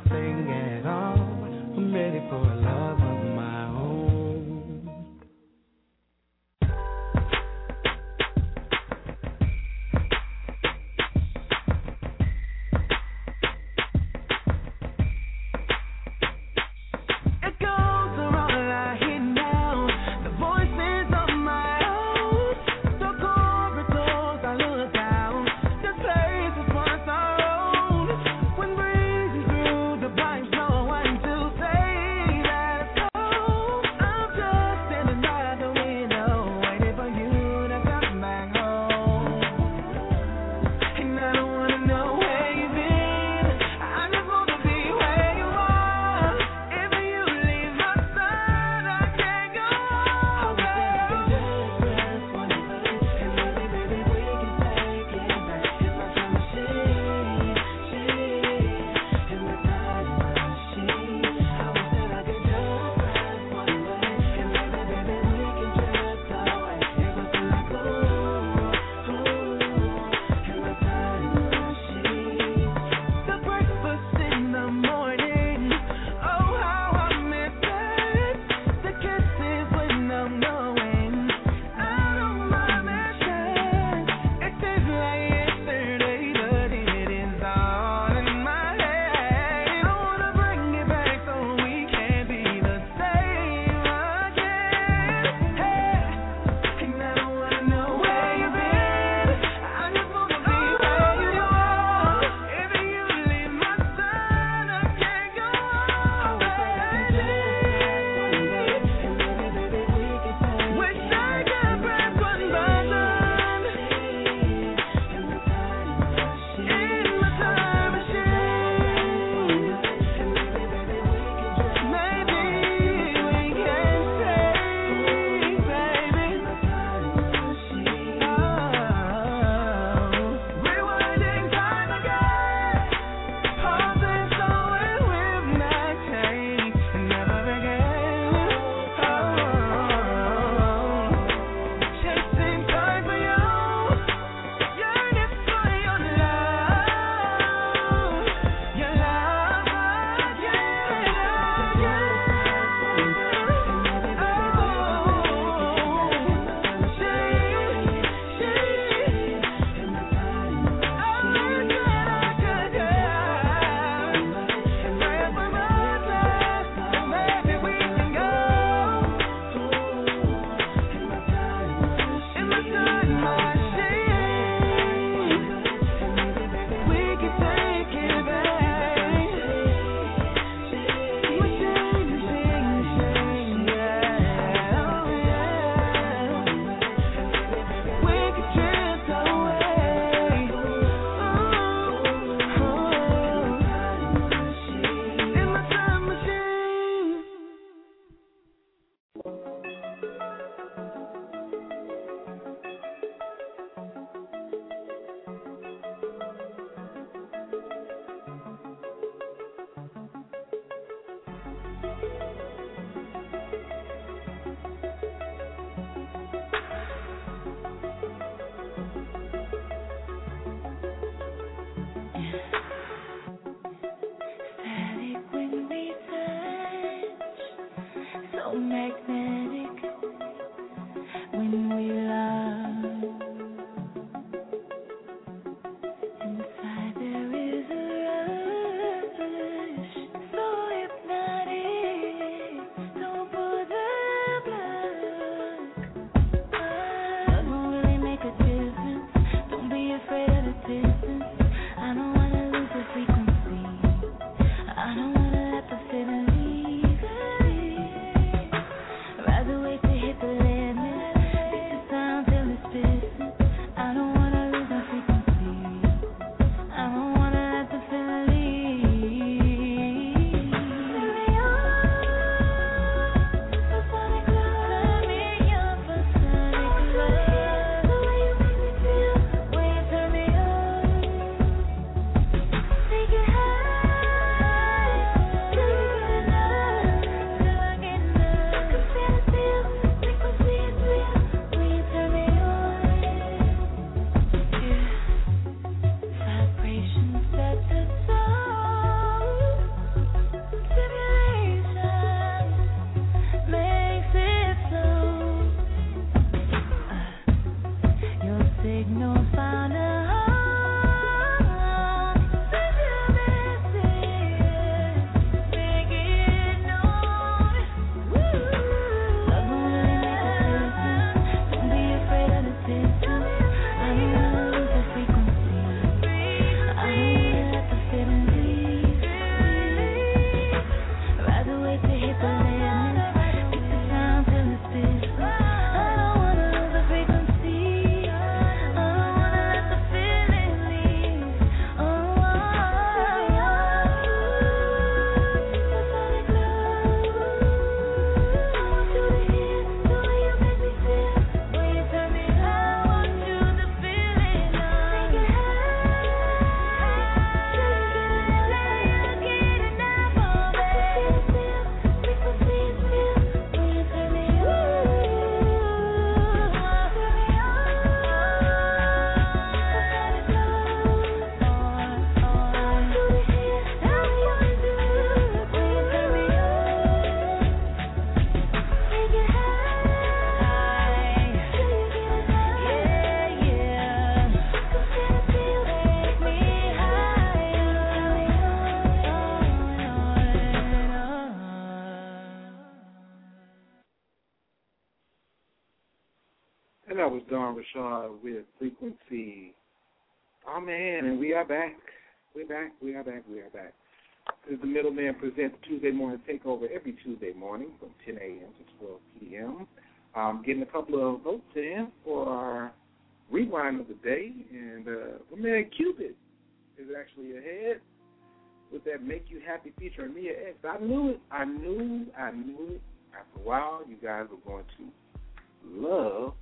that "Make You Happy" featuring Mia X. I knew it. I knew. I knew it. After a while, you guys were going to love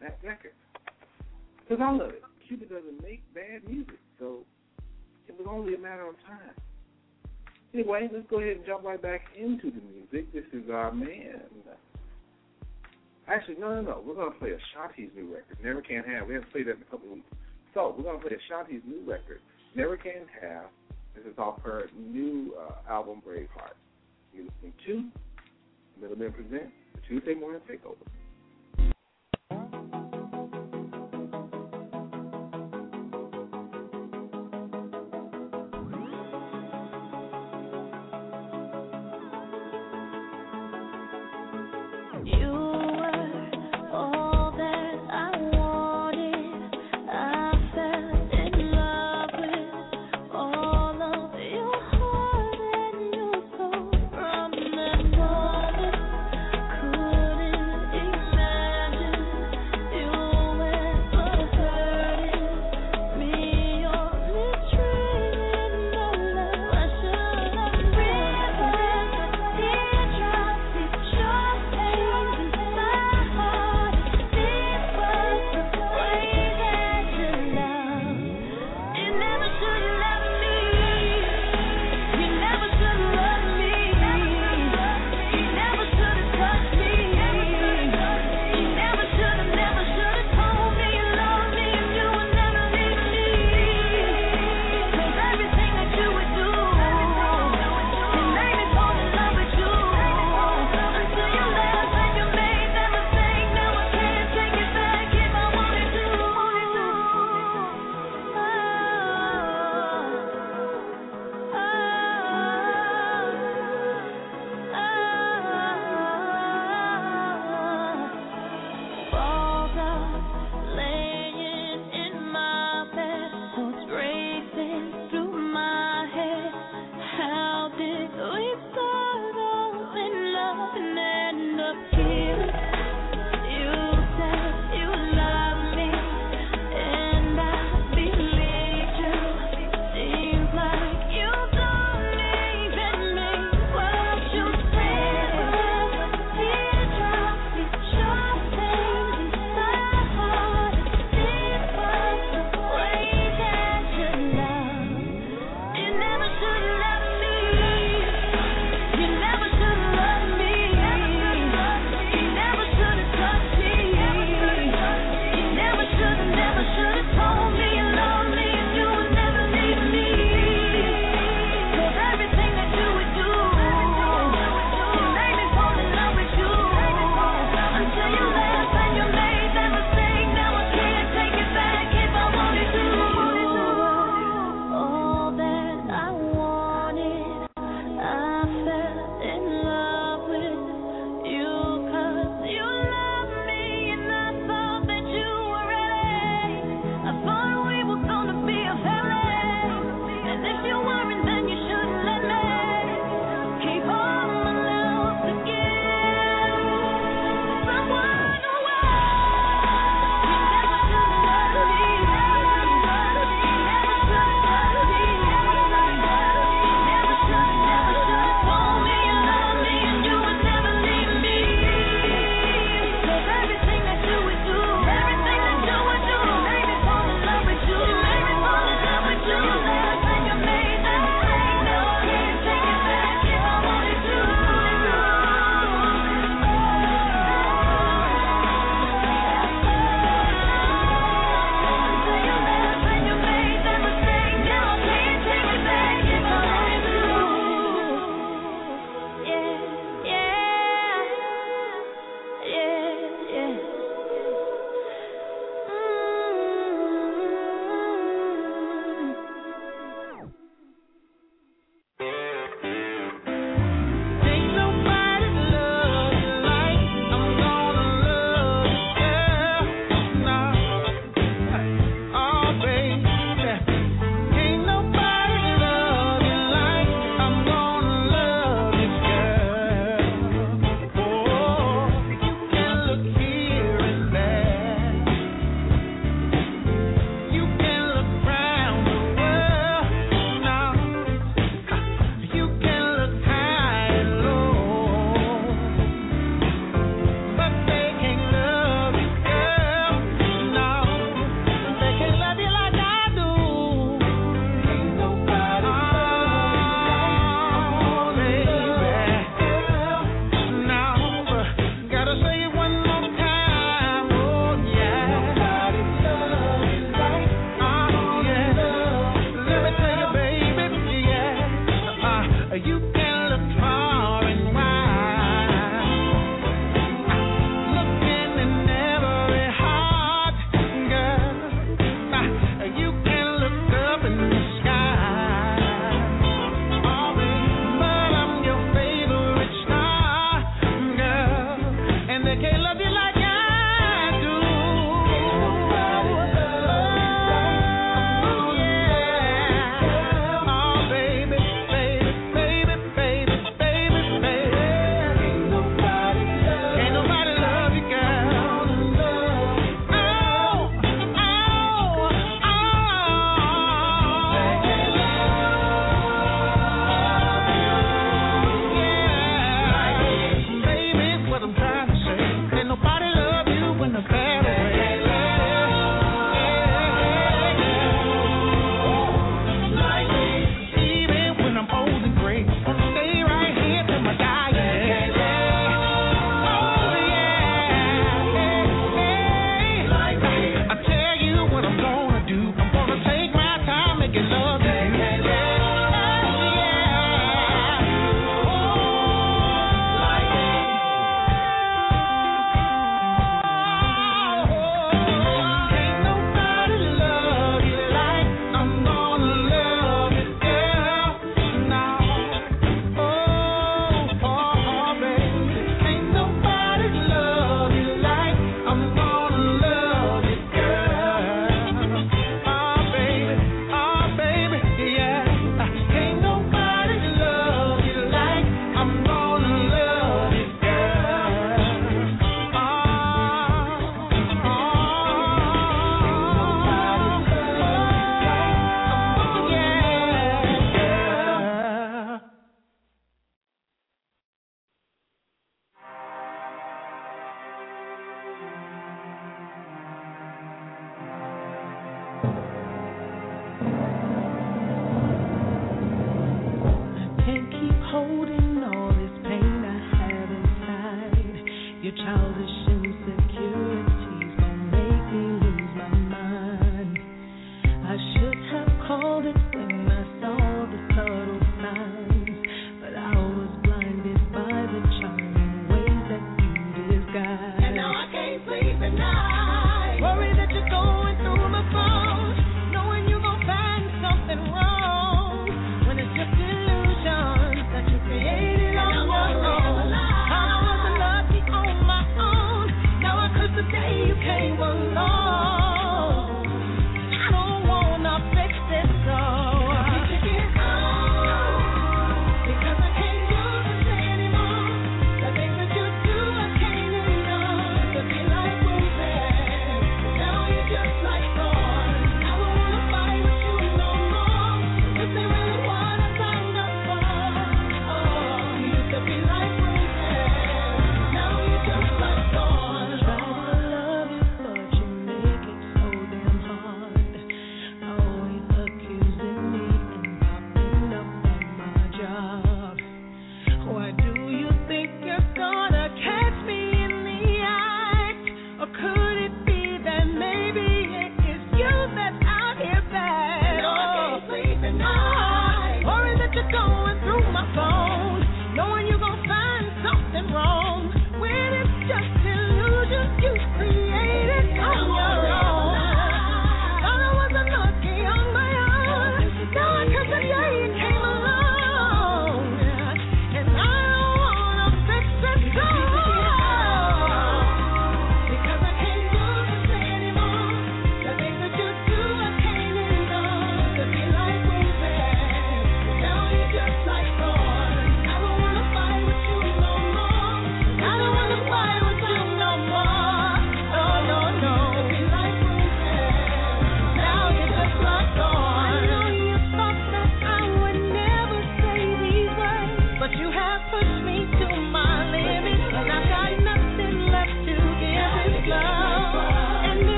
that record because I love it. Cupid doesn't make bad music, so it was only a matter of time. Anyway, let's go ahead and jump right back into the music. This is our man. Actually, no, no, no. We're going to play Ashanti's new record, Never Can Have. We haven't played that in a couple of weeks. So, we're going to play Ashanti's new record, Never Can Have. This is off her new uh, album, Braveheart. You're listening to Middleman Presents the Tuesday Morning Takeover.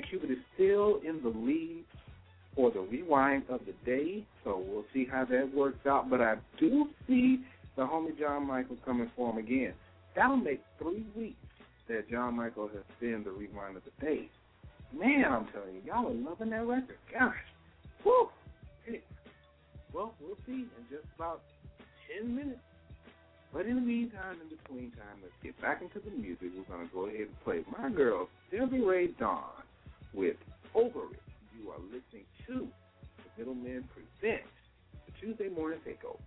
and Cupid is still in the lead for the rewind of the day. So we'll see how that works out. But I do see the homie John Michael coming for him again. That'll make three weeks that John Michael has been the rewind of the day. Man, I'm telling you, y'all are loving that record. Gosh. Woo! Well, we'll see in just about 10 minutes. But in the meantime, in between time, let's get back into the music. We're going to go ahead and play my girl, Debbie Ray Dawn with Over It. You are listening to The Middle Men Presents, the Tuesday Morning Takeover.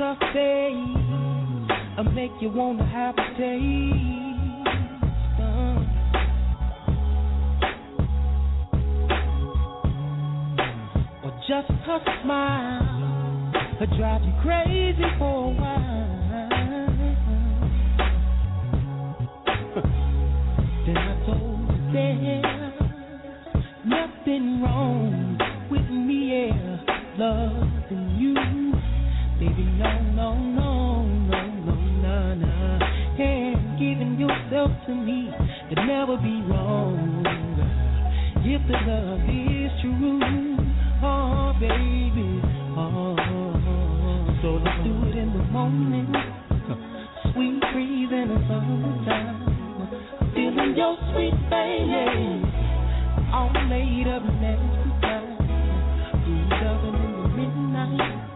A phase, I make you wanna have a taste. Uh. Or just a smile, I drive you crazy for a while. then I told you there's nothing wrong with me, yeah, loving to never be wrong. If the love is true, oh, baby, oh. So let's do it in the morning, sweet breeze in the summertime. Feeling your sweet baby, all laid up next time. Good loving in the midnight,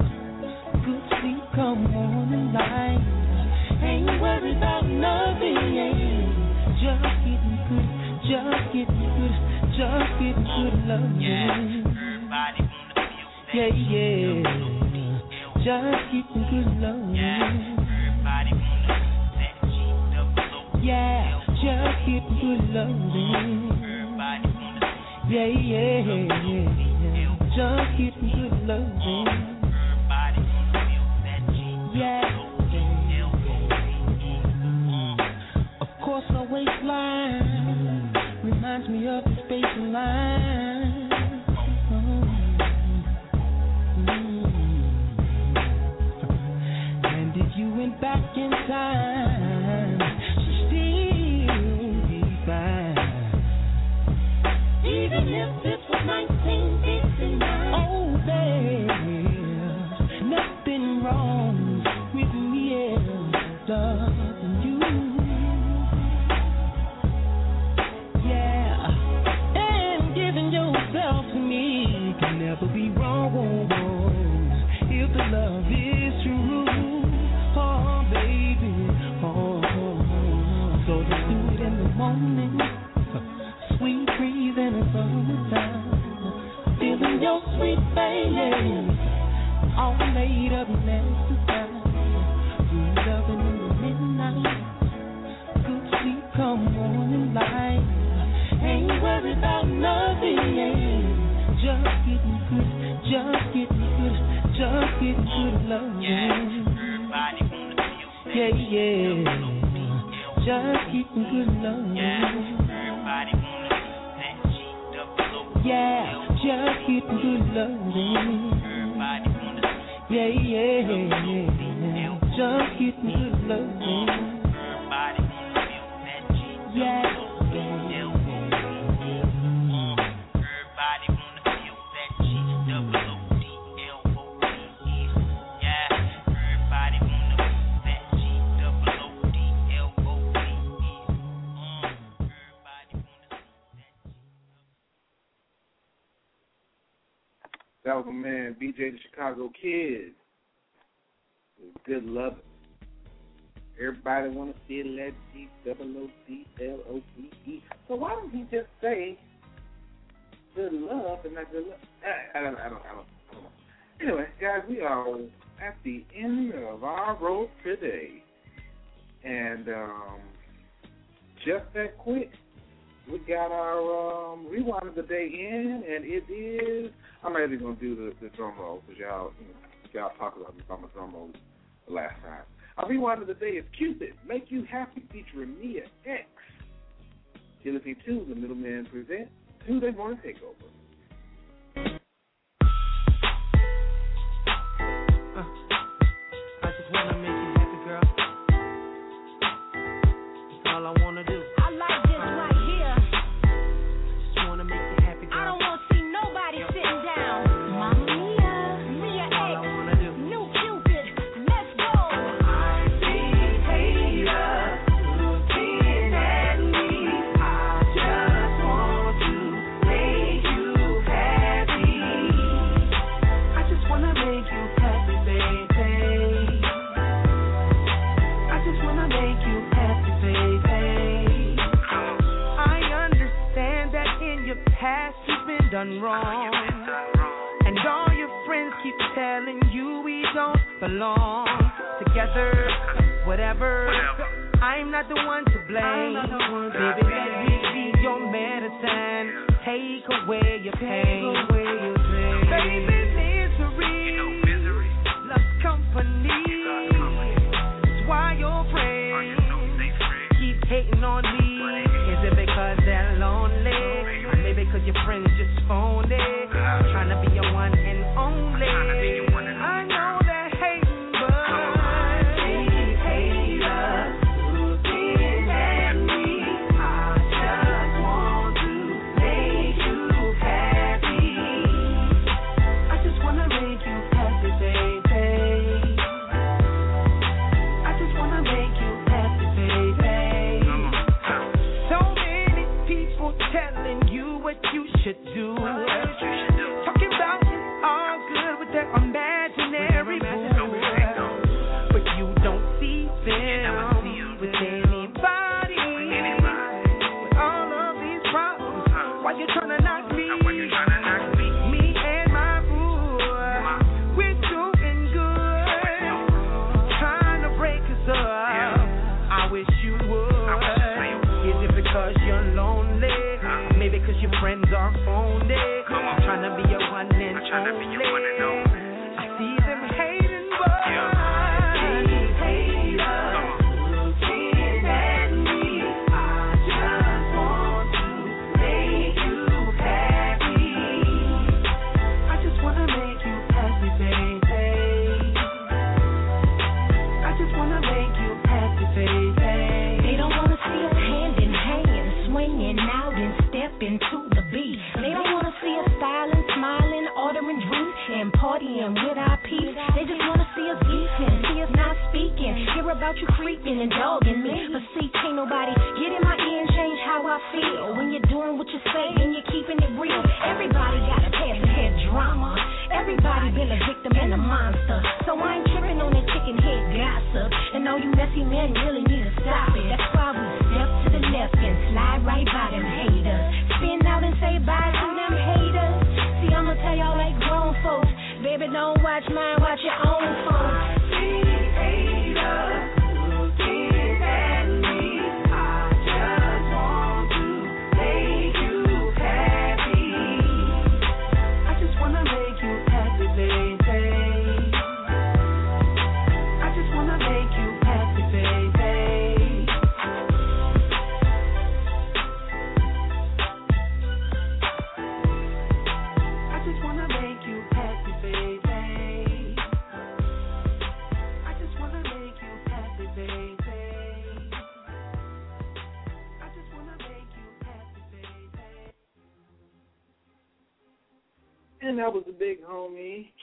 Chicago Kid. Good love. Everybody wanna feel that G double O D L O V E. So why don't he just say good love and not good love? I, I don't I don't I don't. Anyway, guys, we are at the end of our road today. And um just that quick, we got our um, rewind of the day in, and it is. I'm even gonna do the, the drum roll because y'all y'all talked about me about my drum roll last time. Our rewind of the day is Cupid, Make You Happy, featuring Mia X. You're listening to the Middle Men present Tuesday Morning Takeover.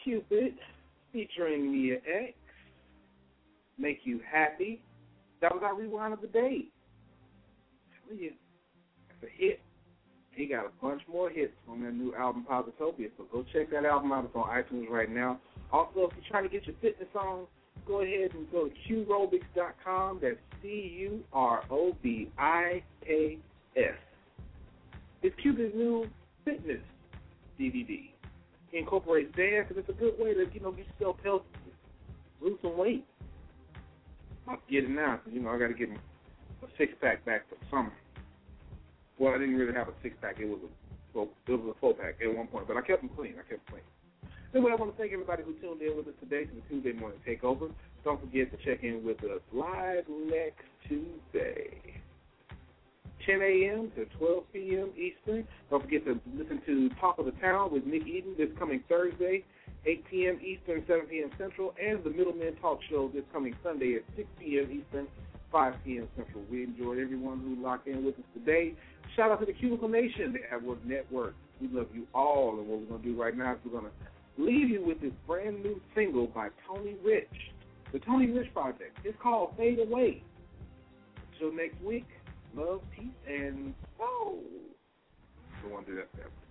Cupid featuring Mia X. Make you happy. That was our rewind of the day. Tell you, that's a hit. He got a bunch more hits on that new album Positopia. So go check that album out. It's on iTunes right now. Also, if you're trying to get your fitness on, go ahead and go to curobiks.com. That's C U R O B I K S. It's Cupid's new fitness DVD. It incorporates dance, and it's a good way to, you know, get yourself healthy, lose some weight. I'm getting 'cause, you know, I got to get a six pack back for summer. Well, I didn't really have a six pack. It was a well, it was a four pack at one point, but I kept them clean. I kept them clean. Anyway, I want to thank everybody who tuned in with us today to the Tuesday morning takeover. Don't forget to check in with us live next Tuesday. 10 a.m. to 12 p.m. Eastern. Don't forget to listen to Talk of the Town with Nick Eden this coming Thursday, 8 p.m. Eastern, 7 p.m. Central, and the Middle Men Talk Show this coming Sunday at 6 p.m. Eastern, 5 p.m. Central. We enjoyed everyone who locked in with us today. Shout out to the Cubicle Nation, the AdWork Network. We love you all, and what we're going to do right now is we're going to leave you with this brand new single by Tony Rich, the Tony Rich Project. It's called Fade Away. Until next week, love, peace, and oh, don't want to do that.